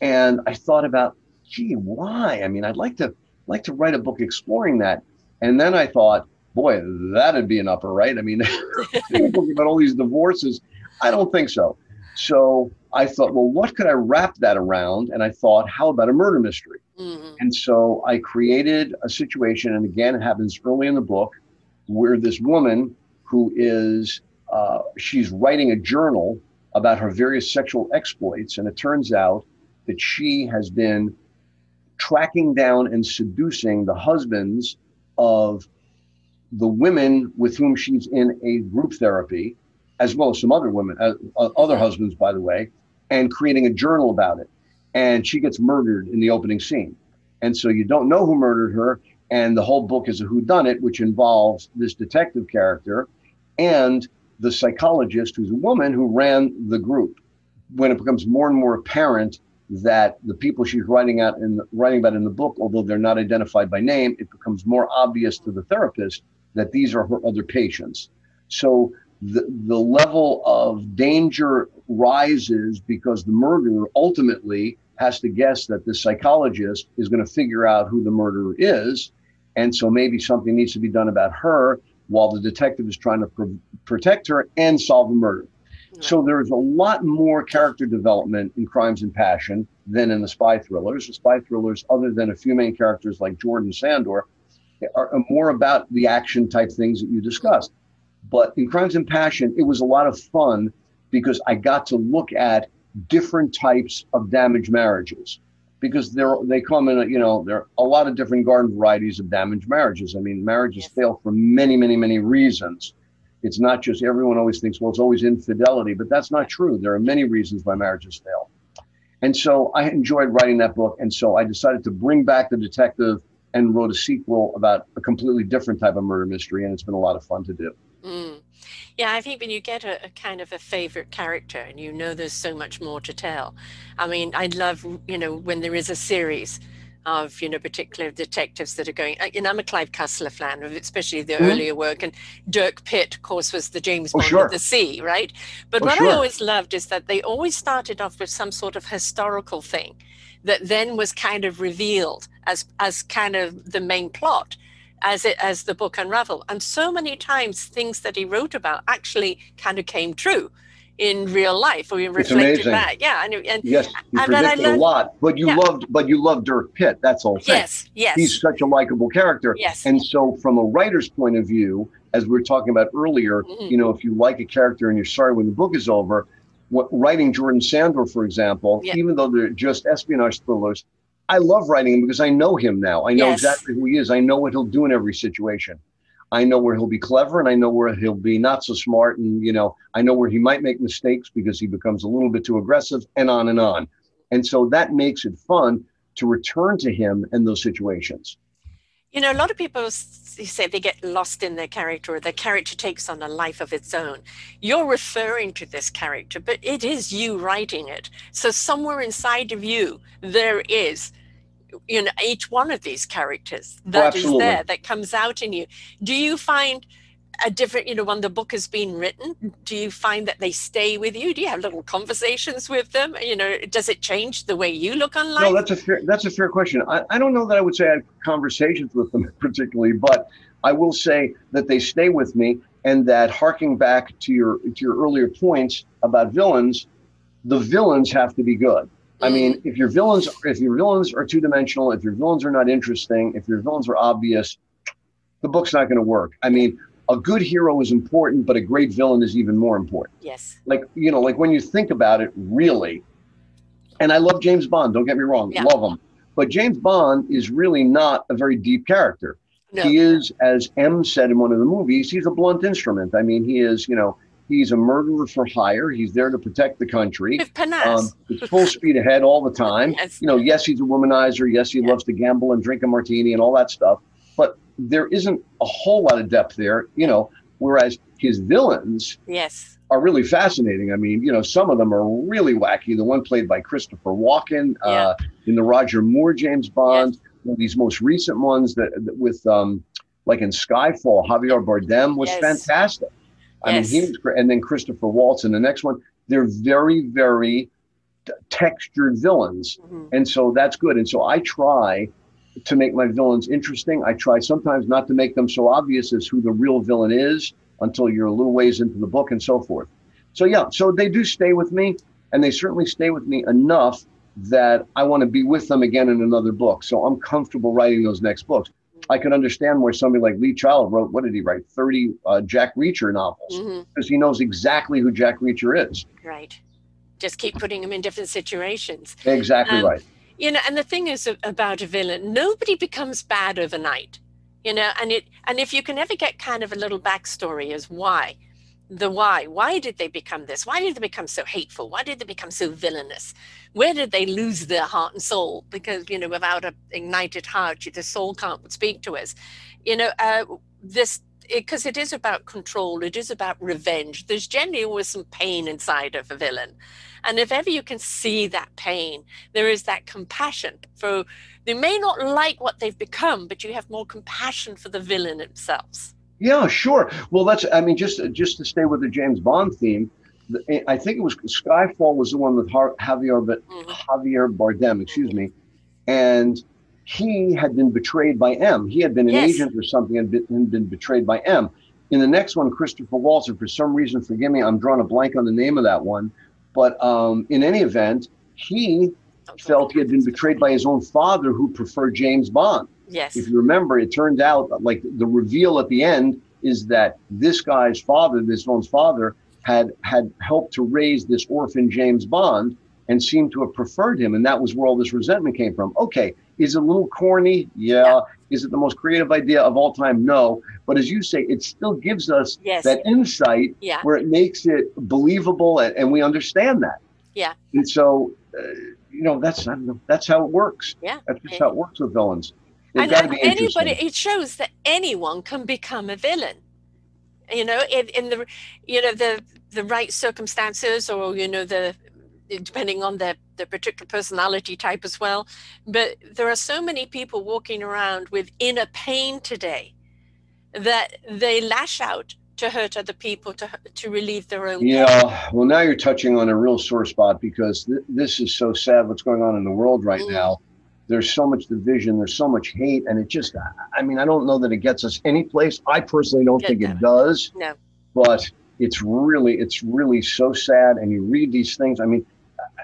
And I thought about, gee, why? I mean, I'd like to like to write a book exploring that. And then I thought, boy, that'd be an upper, right? I mean, about all these divorces. I don't think so. So I thought, well, what could I wrap that around? And I thought, how about a murder mystery? Mm-hmm. And so I created a situation, and again, it happens early in the book, where this woman who is uh, she's writing a journal about her various sexual exploits, and it turns out that she has been tracking down and seducing the husbands of the women with whom she's in a group therapy as well as some other women, uh, uh, other husbands, by the way, and creating a journal about it. And she gets murdered in the opening scene. And so you don't know who murdered her. And the whole book is a whodunit, which involves this detective character and the psychologist, who's a woman who ran the group. When it becomes more and more apparent that the people she's writing out and writing about in the book, although they're not identified by name, it becomes more obvious to the therapist that these are her other patients. So the, the level of danger rises because the murderer ultimately has to guess that the psychologist is going to figure out who the murderer is. And so maybe something needs to be done about her while the detective is trying to pr- protect her and solve the murder. Right. So there's a lot more character development in Crimes and Passion than in the spy thrillers. The spy thrillers, other than a few main characters like Jordan Sandor, are more about the action type things that you discussed. But in Crimes and Passion, it was a lot of fun because I got to look at different types of damaged marriages. Because they're they come in a, you know there are a lot of different garden varieties of damaged marriages. I mean marriages yes. fail for many many many reasons. It's not just everyone always thinks well it's always infidelity but that's not true. There are many reasons why marriages fail. And so i enjoyed writing that book and so i decided to bring back the detective and wrote a sequel about a completely different type of murder mystery and it's been a lot of fun to do Mm. Yeah, I think when you get a, a, kind of a favorite character and you know there's so much more to tell. I mean, I love, you know, when there is a series of, you know, particular detectives that are going, you know, I'm a Clive Cussler fan, especially the mm-hmm. earlier work. And Dirk Pitt, of course, was the James oh, Bond sure. of the sea, right? But oh, what sure. I always loved is that they always started off with some sort of historical thing that then was kind of revealed as as kind of the main plot as it as the book unraveled. And so many times things that he wrote about actually kind of came true in real life or reflected back. Yeah, and, and yes, you and predicted learned, a lot. But you yeah. loved, but you loved Dirk Pitt. That's all. Yes, yes. He's such a likable character. Yes. And so, from a writer's point of view, as we were talking about earlier, mm-hmm. you know, if you like a character and you're sorry when the book is over, what writing Jordan Sandor, for example, yeah. even though they're just espionage thrillers, I love writing him because I know him now. I know yes. exactly who he is. I know what he'll do in every situation. I know where he'll be clever and I know where he'll be not so smart. And, you know, I know where he might make mistakes because he becomes a little bit too aggressive and on and on. And so that makes it fun to return to him in those situations. You know, a lot of people say they get lost in their character or their character takes on a life of its own. You're referring to this character, but it is you writing it. So somewhere inside of you, there is you know each one of these characters Oh, that is there that comes out in you. Do you find a different you know when the book has been written do you find that they stay with you? Do you have little conversations with them? You know does it change the way you look on life? No, that's a fair that's a fair question. I, I don't know that I would say I have conversations with them particularly, but I will say that they stay with me and that harking back to your to your earlier points about villains, the villains have to be good. I mean, if your villains if your villains are two dimensional, if your villains are not interesting, if your villains are obvious, the book's not going to work. I mean, a good hero is important, but a great villain is even more important. Yes. Like you know like when you think about it really and i love james bond don't get me wrong Yeah. love him but james bond is really not a very deep character. No. He is as m said in one of the movies he's a blunt instrument. I mean he is you know he's a murderer for hire he's there to protect the country um, it's full speed ahead all the time Yes. you know yes he's a womanizer yes he Yeah. loves to gamble and drink a martini and all that stuff but there isn't a whole lot of depth there you know whereas his villains yes are really fascinating. I mean, you know, some of them are really wacky. The one played by Christopher Walken uh, in the Roger Moore James Bond. Of these most recent ones that, that with um, like in Skyfall, Javier Bardem was Yes. fantastic. I Yes. mean, he. And then Christopher Waltz in the next one. They're very, very t- textured villains. Mhm. And so that's good. And so I try to make my villains interesting. I try sometimes not to make them so obvious as who the real villain is until you're a little ways into the book and so forth. So yeah, so they do stay with me and they certainly stay with me enough that I want to be with them again in another book. So I'm comfortable writing those next books. I can understand where somebody like Lee Child wrote, what did he write? 30 uh, Jack Reacher novels Mhm. because he knows exactly who Jack Reacher is. right just keep putting him in different situations Exactly Um, right. you know and the thing is about a villain nobody becomes bad overnight you know and it and if you can ever get kind of a little backstory as why the why. Why did they become this? Why did they become so hateful? Why did they become so villainous? Where did they lose their heart and soul? Because you know without a ignited heart the soul can't speak to us. You know uh, this because it is about control it is about revenge. There's generally always some pain inside of a villain. And if ever you can see that pain there is that compassion for they may not like what they've become but you have more compassion for the villain themselves Yeah, sure. Well, that's. I mean, just just to stay with the James Bond theme, I think it was Skyfall was the one with Javier but Mhm. Javier Bardem, excuse me, and he had been betrayed by M. He had been an Yes. agent or something and been, been betrayed by M. In the next one, Christopher Waltz, and for some reason, forgive me, I'm drawing a blank on the name of that one, but um, in any event, he felt he had been betrayed by his own father, who preferred James Bond yes if you remember, it turned out like the reveal at the end is that this guy's father, this one's father, had had helped to raise this orphan James Bond and seemed to have preferred him, and that was where all this resentment came from. Okay, is it a little corny? Yeah. Yeah. Is it the most creative idea of all time? No. But as you say, it still gives us yes that insight yeah where it makes it believable and, and we understand that. Yeah. And so, uh, you know, that's I don't know, that's how it works. Yeah. That's just how it works with villains. They've and, got to be anybody it shows that anyone can become a villain you know in, in the you know the the right circumstances or you know the depending on their their particular personality type as well but there are so many people walking around with inner pain today that they lash out to hurt other people to to relieve their own pain. Yeah, well, now you're touching on a real sore spot because th- this is so sad what's going on in the world right Mm. now. There's so much division, there's so much hate, and it just, I- I mean, I don't know that it gets us any place. I personally don't Get think it does, no but it's really, it's really so sad. And you read these things. I mean,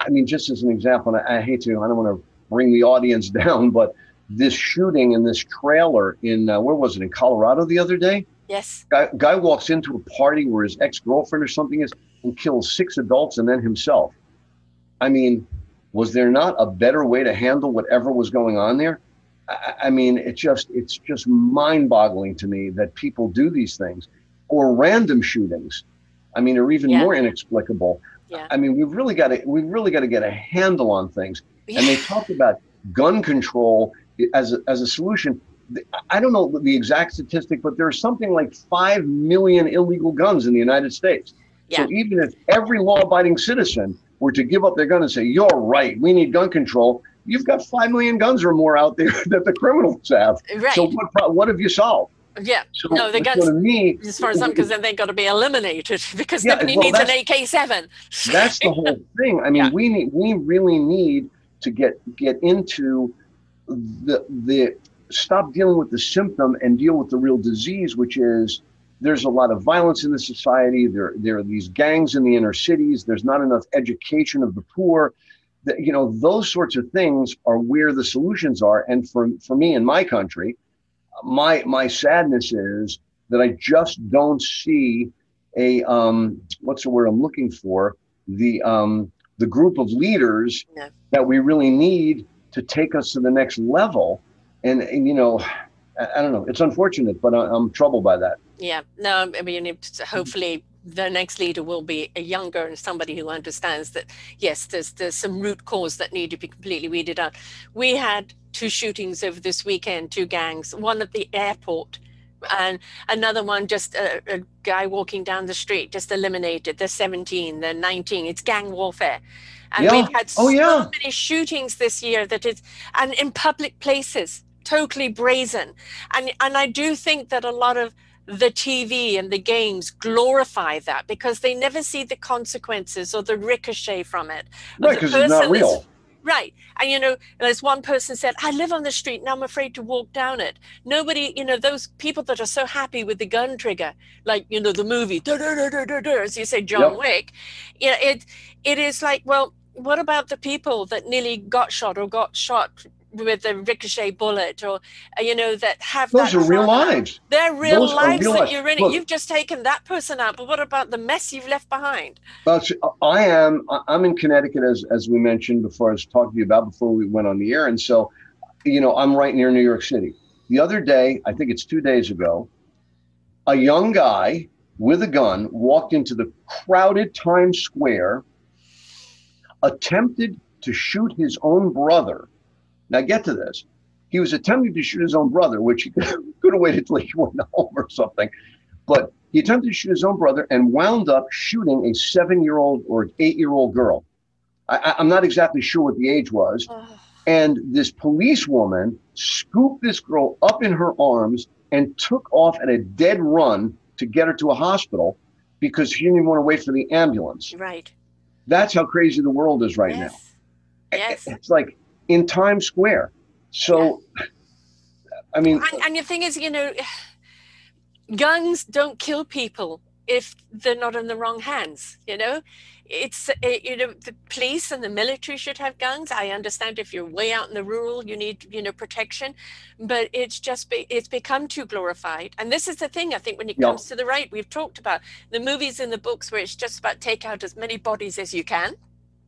I mean, just as an example, and I, I hate to, I don't want to bring the audience down, but this shooting in this trailer in, uh, where was it, in Colorado the other day? yes guy, guy walks into a party where his ex-girlfriend or something is and kills six adults and then himself i mean was there not a better way to handle whatever was going on there i, I mean it just it's just mind-boggling to me that people do these things or random shootings i mean are even Yeah. more inexplicable Yeah. i mean we've really got to we've really got to get a handle on things Yeah. and they talk about gun control as a, as a solution I don't know the exact statistic, but there's something like 5 million illegal guns in the United States. Yeah. So even if every law abiding citizen were to give up their gun and say, you're right, we need gun control, you've got 5 million guns or more out there that the criminals have. Right. So what, what have you solved? Yeah. So no, the guns, me, as far as I'm concerned, they've got to be eliminated because yeah, nobody well, needs an AK-7. That's the whole thing. I mean, yeah. we need, we really need to get get into the the stop dealing with the symptom and deal with the real disease, which is there's a lot of violence in the society. There, there are these gangs in the inner cities. There's not enough education of the poor. That, you know, those sorts of things are where the solutions are. And for, for me in my country, my my sadness is that I just don't see a um, what's the word I'm looking for the um, the group of leaders yeah. that we really need to take us to the next level and, and you know, I, I, don't know. It's unfortunate, but I, am troubled by that. Yeah. No, I mean, hopefully the next leader will be a younger and somebody who understands that yes, there's there's some root cause that need to be completely weeded out. We had two shootings over this weekend, two gangs, one at the airport and another one just a, a, guy walking down the street just eliminated they're 17 they're 19 it's gang warfare and yeah. we've had oh, so yeah. many shootings this year that it's and in public places totally brazen. And and I do think that a lot of the TV and the games glorify that because they never see the consequences or the ricochet from it. Right, because it's not real. Right. And, you know, as one person said, I live on the street and I'm afraid to walk down it. Nobody, you know, those people that are so happy with the gun trigger, like, you know, the movie, as you say, John yep. Wick, you know, it, it is like, well, what about the people that nearly got shot or got shot with a ricochet bullet or uh, you know that have those that are real lives. They're real those lives real that lives. you're in Look, you've just taken that person out but what about the mess you've left behind? Well, i am i'm in connecticut as as we mentioned before i was talking to you about before we went on the air and so you know i'm right near new york city. The other day i think it's two days ago a young guy with a gun walked into the crowded times square attempted to shoot his own brother now, get to this. He was attempting to shoot his own brother, which he could have waited till he went home or something. But he attempted to shoot his own brother and wound up shooting a seven year old or eight year old girl. I, am not exactly sure what the age was. And this police woman scooped this girl up in her arms and took off at a dead run to get her to a hospital because she didn't even want to wait for the ambulance. Right. That's how crazy the world is right yes. now. Yes. It's like in Times Square. So, yeah. I mean, and, and the thing is, you know, guns don't kill people if they're not in the wrong hands. You know, it's it, eh, you know the police and the military should have guns. I understand if you're way out in the rural, you need you know protection, but it's just be, it's become too glorified. And this is the thing I think when it comes to the right, we've talked about the movies and the books where it's just about take out as many bodies as you can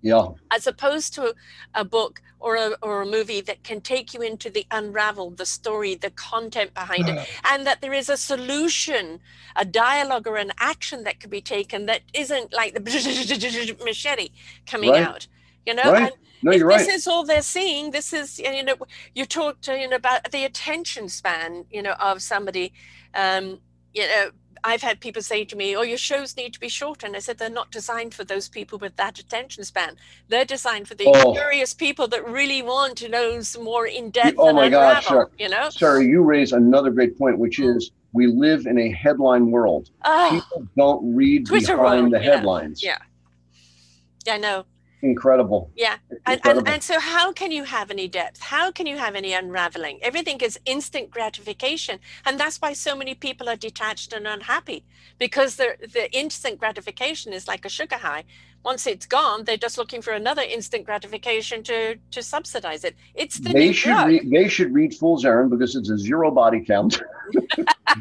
yeah. As opposed to a book or a, or a movie that can take you into the unravel, the story, the content behind it, and that there is a solution, a dialogue or an action that could be taken that isn't like the machete coming right. out. You know, right. no, you're this right. is all they're seeing. This is, you know, you talked, you know, about the attention span, you know, of somebody, um, you know, I've had people say to me, "Oh, your shows need to be shorter," and I said they're not designed for those people with that attention span. They're designed for the oh. curious people that really want to know some more in depth. Oh my God, sir! You know, sir, you raise another great point, which mm. is we live in a headline world. Oh, people don't read Twitter behind world, the headlines. Yeah, yeah, I know incredible. Yeah. And, and, and so how can you have any depth? How can you have any unraveling? Everything is instant gratification. And that's why so many people are detached and unhappy because the the instant gratification is like a sugar high. Once it's gone, they're just looking for another instant gratification to to subsidize it. It's the they should drug. read they should read Fool's Errand because it's a zero body count.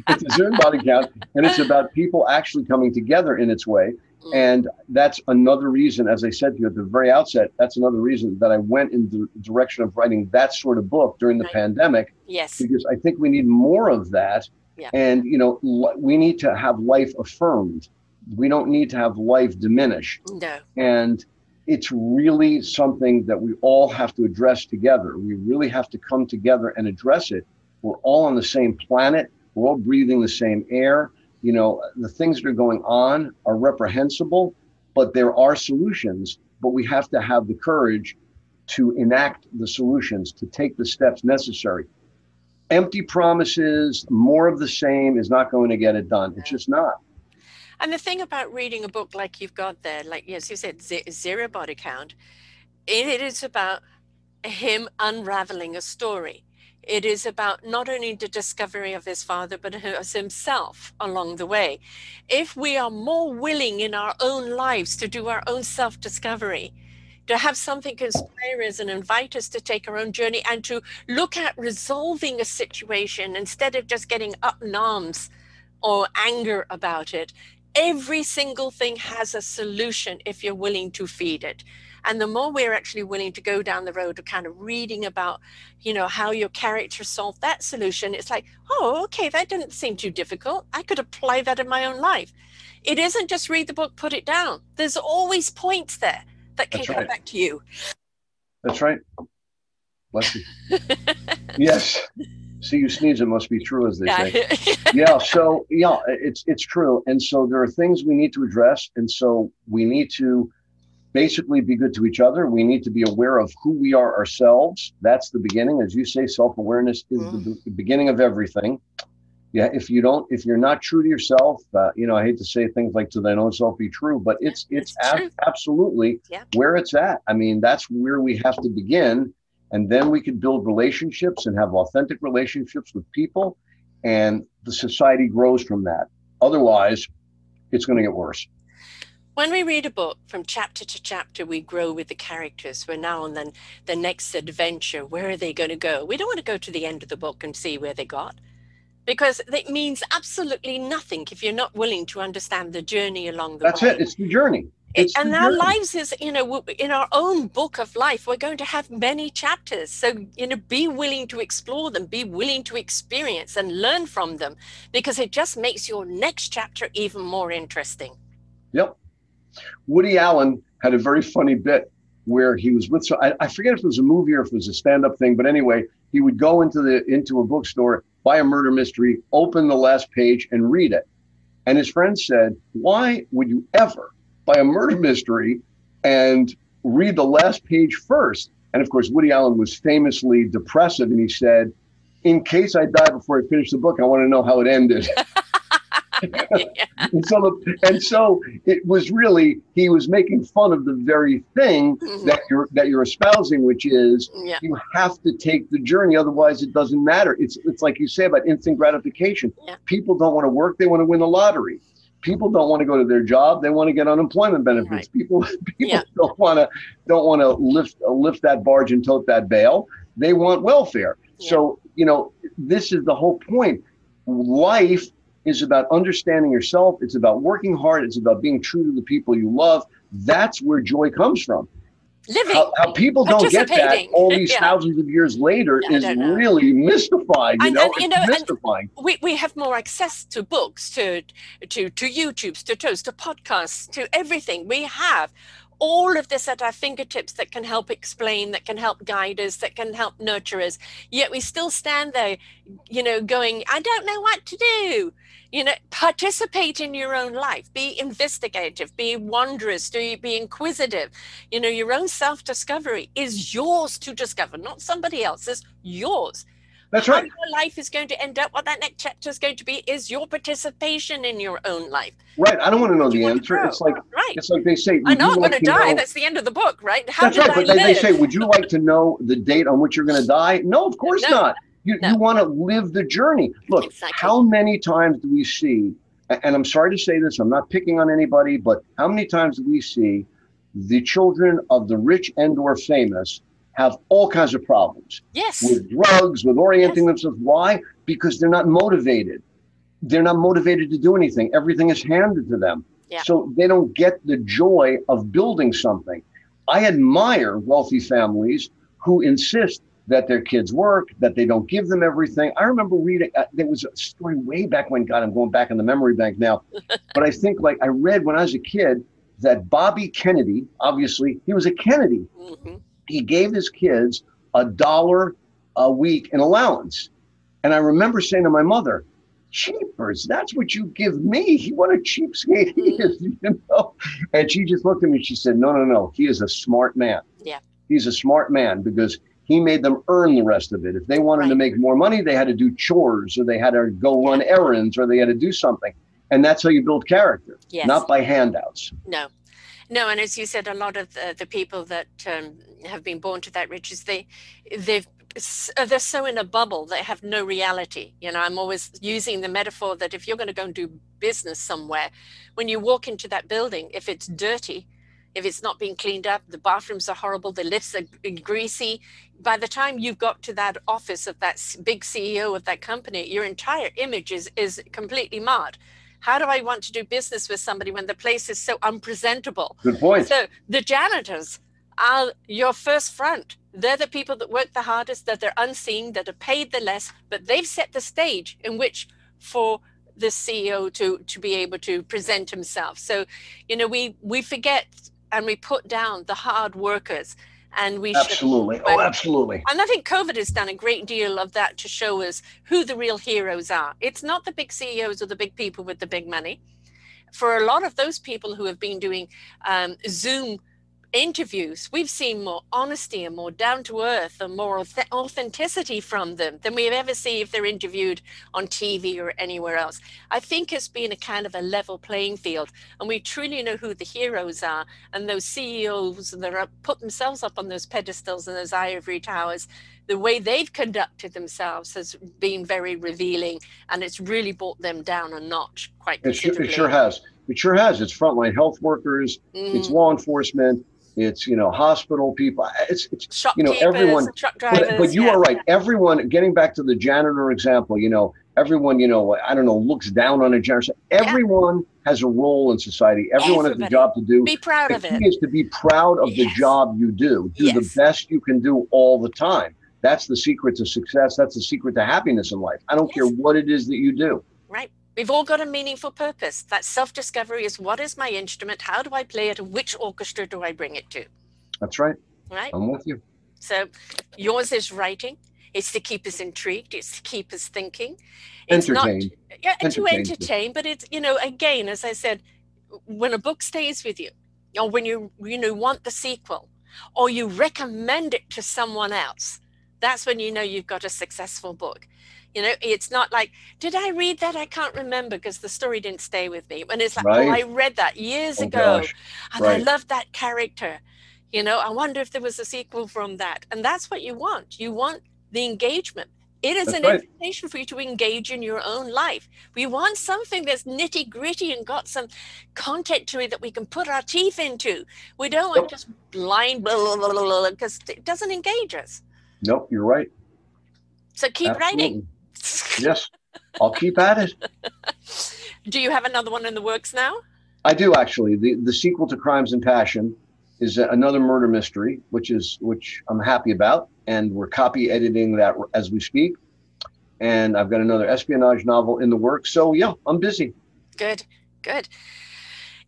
it's a zero body count, and it's about people actually coming together in its way. Mm. And that's another reason, as I said to you at the very outset, that's another reason that I went in the direction of writing that sort of book during the right. pandemic. Yes. Because I think we need more of that. Yeah. And, you know, we need to have life affirmed. We don't need to have life diminish. No. And it's really something that we all have to address together. We really have to come together and address it We're all on the same planet. We're all breathing the same air. You know, the things that are going on are reprehensible, but there are solutions. But we have to have the courage to enact the solutions, to take the steps necessary. Empty promises, more of the same is not going to get it done. It's just not. And the thing about reading a book like you've got there, like yes, you said zero body count, it is about him unraveling a story. It is about not only the discovery of his father, but himself along the way. If we are more willing in our own lives to do our own self discovery, to have something inspire us and invite us to take our own journey and to look at resolving a situation instead of just getting up in arms or anger about it. Every single thing has a solution if you're willing to feed it. And the more we're actually willing to go down the road of kind of reading about, you know, how your character solved that solution, it's like, oh, okay, that didn't seem too difficult. I could apply that in my own life. It isn't just read the book, put it down. There's always points there that can That's come right. back to you. That's right. Bless you. yes. See you sneeze, it must be true, as they yeah. say. yeah. So yeah, it's it's true. And so there are things we need to address. And so we need to basically be good to each other. We need to be aware of who we are ourselves. That's the beginning. As you say, self-awareness is mm. the, the beginning of everything yeah, if you don't, if you're not true to yourself, uh, you know, I hate to say things like "to thine own self be true," but it's it's, ab- absolutely where it's at. I mean, that's where we have to begin, and then we can build relationships and have authentic relationships with people, and the society grows from that. Otherwise, it's going to get worse. When we read a book from chapter to chapter, we grow with the characters. We're now on the, the next adventure. Where are they going to go? We don't want to go to the end of the book and see where they got because it means absolutely nothing if you're not willing to understand the journey along the That's way. That's it. It's the journey. It's and our journey. lives is, you know, in our own book of life, we're going to have many chapters. So, you know, be willing to explore them, be willing to experience and learn from them because it just makes your next chapter even more interesting. Yep. Woody Allen had a very funny bit where he was with, so I, I forget if it was a movie or if it was a stand up thing, but anyway, he would go into the into a bookstore buy a murder mystery, open the last page and read it. And his friend said, Why would you ever buy a murder mystery and read the last page first? And of course, Woody Allen was famously depressive and he said, In case I die before I finish the book, I want to know how it ended. and, so, and so it was really he was making fun of the very thing mm-hmm. that you're that you're espousing, which is yeah. you have to take the journey, otherwise it doesn't matter. It's it's like you say about instant gratification. Yeah. People don't want to work; they want to win the lottery. People don't want to go to their job; they want to get unemployment benefits. Right. People people yeah. don't want to don't want to lift lift that barge and tote that bale. They want welfare. So you know this is the whole point. Life is about understanding yourself. It's about working hard. It's about being true to the people you love. That's where joy comes from. Living. How, how people don't get that all these yeah. thousands of years later is really mystified. You and, know, and, you know mystifying. we, we have more access to books, to to to YouTubes, to toast, to podcasts, to everything. We have all of this at our fingertips that can help explain, that can help guide us, that can help nurture us. Yet we still stand there, you know, going, I don't know what to do. You know, participate in your own life, be investigative, be wondrous, do be inquisitive. You know, your own self discovery is yours to discover, not somebody else's, yours. That's right. How your life is going to end up, what that next chapter is going to be, is your participation in your own life. Right. I don't want to know the answer. It's like right. It's like they say. I know I'm like going to die. Know... That's the end of the book, right? How That's right. I but they, they, say, would you like to know the date on which you're going to die? No, of course no. not. You, no. you want to live the journey. Look, exactly. how many times do we see? And I'm sorry to say this. I'm not picking on anybody, but how many times do we see the children of the rich and or famous have all kinds of problems. Yes. With drugs, with orienting yes. themselves. Why? Because they're not motivated. They're not motivated to do anything. Everything is handed to them. Yeah. So they don't get the joy of building something. I admire wealthy families who insist that their kids work, that they don't give them everything. I remember reading, uh, there was a story way back when, God, I'm going back in the memory bank now. but I think like I read when I was a kid that Bobby Kennedy, obviously, he was a Kennedy. Mm-hmm he gave his kids a dollar a week in allowance. And I remember saying to my mother, cheapers, that's what you give me. What a cheapskate he is, you know? And she just looked at me, she said, No, no, no, he is a smart man. Yeah. He's a smart man because he made them earn the rest of it. If they wanted right. to make more money, they had to do chores or they had to go run errands or they had to do something. And that's how you build character, yes. not by handouts. No. No, and as you said, a lot of the, the people that um, have been born to that riches, they they've uh, they're so in a bubble they have no reality. You know i'm always using the metaphor that if you're going to go and do business somewhere when you walk into that building if it's dirty if it's not being cleaned up the bathrooms are horrible the lifts are greasy by the time you've got to that office of that big ceo of that company your entire image is is completely marred. How do i want to do business with somebody when the place is so unpresentable? Good point. So the janitors are your first front. They're the people that work the hardest, that they're unseen, that are paid the less, but they've set the stage in which for the CEO to to be able to present himself. So, you know, we we forget and we put down the hard workers and we absolutely. Should, oh absolutely. And i think covid has done a great deal of that to show us who the real heroes are. It's not the big ceos or the big people with the big money. For a lot of those people who have been doing um, zoom interviews, we've seen more honesty and more down to earth and more authenticity from them than we've ever seen if they're interviewed on TV or anywhere else. I think it's been a kind of a level playing field, and we truly know who the heroes are. And those CEOs that are put themselves up on those pedestals and those ivory towers, the way they've conducted themselves has been very revealing, and it's really brought them down a notch quite it sure, it sure has. It sure has. It's frontline health workers, mm. it's law enforcement, it's you know hospital people it's, it's you know everyone drivers, but, but, you yeah, are right everyone getting back to the janitor example you know everyone you know i don't know looks down on a janitor everyone yeah. has a role in society everyone Everybody. has a job to do be proud the of it is to be proud of yes. the job you do do yes. the best you can do all the time that's the secret to success that's the secret to happiness in life i don't yes. care what it is that you do We've all got a meaningful purpose. That self discovery is what is my instrument? How do I play it? Which orchestra do I bring it to? That's right. Right. I'm with you. So yours is writing. It's to keep us intrigued. It's to keep us thinking. It's entertain. Not, yeah, entertain. to entertain. But it's, you know, again, as I said, when a book stays with you, or when you, you know, want the sequel, or you recommend it to someone else, that's when you know you've got a successful book. You know, it's not like, did I read that? I can't remember because the story didn't stay with me. And it's like, oh, right. oh, I read that years oh, ago gosh. and right. I loved that character. You know, I wonder if there was a sequel from that. And that's what you want. You want the engagement. It is that's an right. invitation for you to engage in your own life. We want something that's nitty gritty and got some content to it that we can put our teeth into. We don't want just blind blah because it doesn't engage us. Nope, you're right. So keep Absolutely. writing yes, I'll keep at it. Do you have another one in the works now? I do actually. The the sequel to Crimes and Passion is another murder mystery, which is which I'm happy about, and we're copy editing that as we speak. And I've got another espionage novel in the works. So yeah, I'm busy. Good, good.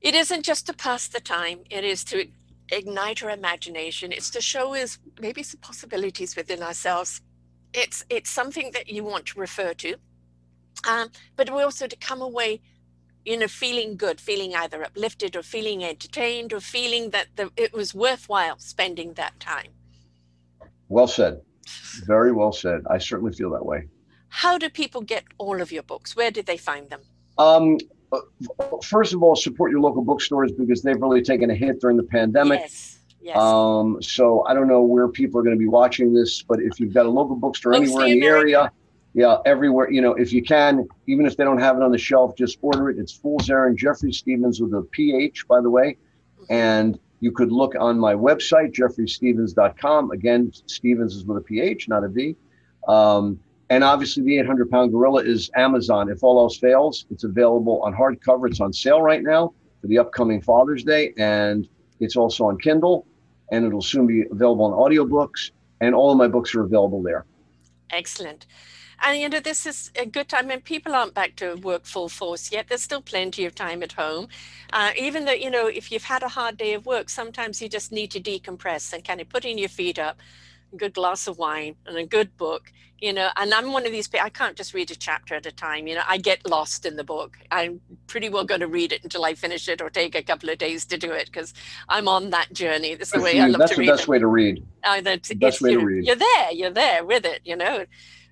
It isn't just to pass the time; it is to ignite our imagination. It's to show us maybe some possibilities within ourselves it's it's something that you want to refer to um, but also to come away you know feeling good feeling either uplifted or feeling entertained or feeling that the, it was worthwhile spending that time. Well said. Very well said. I certainly feel that way. How do people get all of your books? Where did they find them? Um, uh, first of all support your local bookstores because they've really taken a hit during the pandemic. Yes Yes. Um, so I don't know where people are going to be watching this, but if you've got a local bookstore anywhere in the area, yeah, everywhere, you know, if you can, even if they don't have it on the shelf, just order it. It's Fool's Errand, Jeffrey Stephens with a PH, by the way. And you could look on my website, jeffreystephens.com. Again, Stephens is with a PH, not a V. Um, and obviously, the 800 pound gorilla is Amazon. If all else fails, it's available on hardcover. It's on sale right now for the upcoming Father's Day. And it's also on Kindle, and it'll soon be available on audiobooks. And all of my books are available there. Excellent. And you know, this is a good time, and people aren't back to work full force yet. There's still plenty of time at home. Uh, even though, you know, if you've had a hard day of work, sometimes you just need to decompress and kind of putting your feet up, a good glass of wine, and a good book, you know, and I'm one of these people, I can't just read a chapter at a time. You know, I get lost in the book. I'm pretty well going to read it until I finish it or take a couple of days to do it because I'm on that journey. That's the way I love That's to the read. best it. way to read. Uh, that's the best way to read. You're there, you're there with it, you know.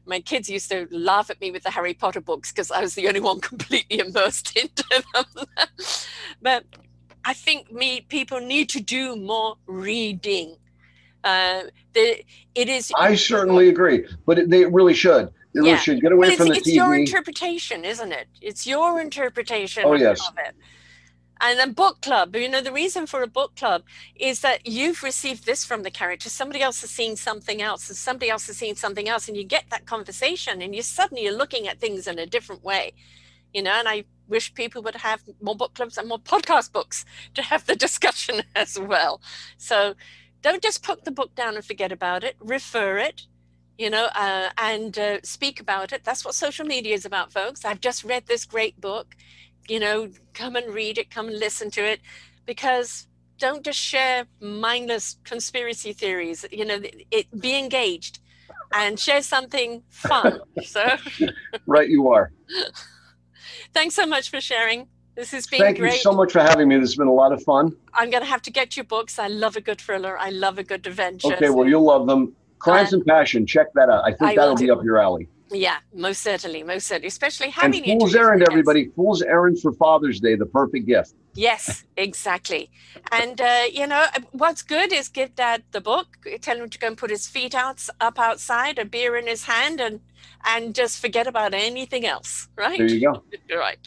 My kids used to laugh at me with the Harry Potter books because I was the only one completely immersed into them. but I think me people need to do more reading. Uh, the, it is I certainly agree, but it, they really should. They really should get away it's, from the it's your interpretation, isn't it? It's your interpretation Oh, of, yes. of it. And then book club, you know, the reason for a book club is that you've received this from the character, somebody else has seen something else, and somebody else has seen something else, and you get that conversation, and you suddenly you're looking at things in a different way, you know. And I wish people would have more book clubs and more podcast books to have the discussion as well. So don't just put the book down and forget about it. Refer it, you know, uh, and uh, speak about it. That's what social media is about, folks. I've just read this great book. You know, come and read it, come and listen to it, because don't just share mindless conspiracy theories. You know, it be engaged and share something fun. so, Right, you are. thanks so much for sharing. This has been Thank great. you so much for having me. This has been a lot of fun. I'm going to have to get your books. I love a good thriller. I love a good adventure. Okay, well, you'll love them. Crimes and Passion. Check that out. I think I that'll be do. up your alley. Yeah, most certainly, most certainly, especially And having Fool's interviews Errand, everybody. Fool's Errand for Father's Day, the perfect gift. Yes, exactly. And uh, you know uh, what's good is give Dad the book. Tell him to go and put his feet out up outside, a beer in his hand, and and just forget about anything else. Right. There you go. right.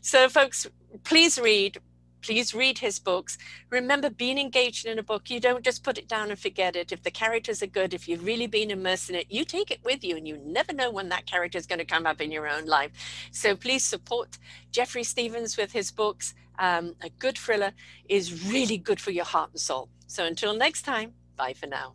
So, folks, please read. Please read his books. Remember, being engaged in a book, you don't just put it down and forget it. If the characters are good, if you've really been immersed in it, you take it with you and you never know when that character is going to come up in your own life. So please support Jeffrey Stephens with his books. Um, a good thriller is really good for your heart and soul. So until next time, bye for now.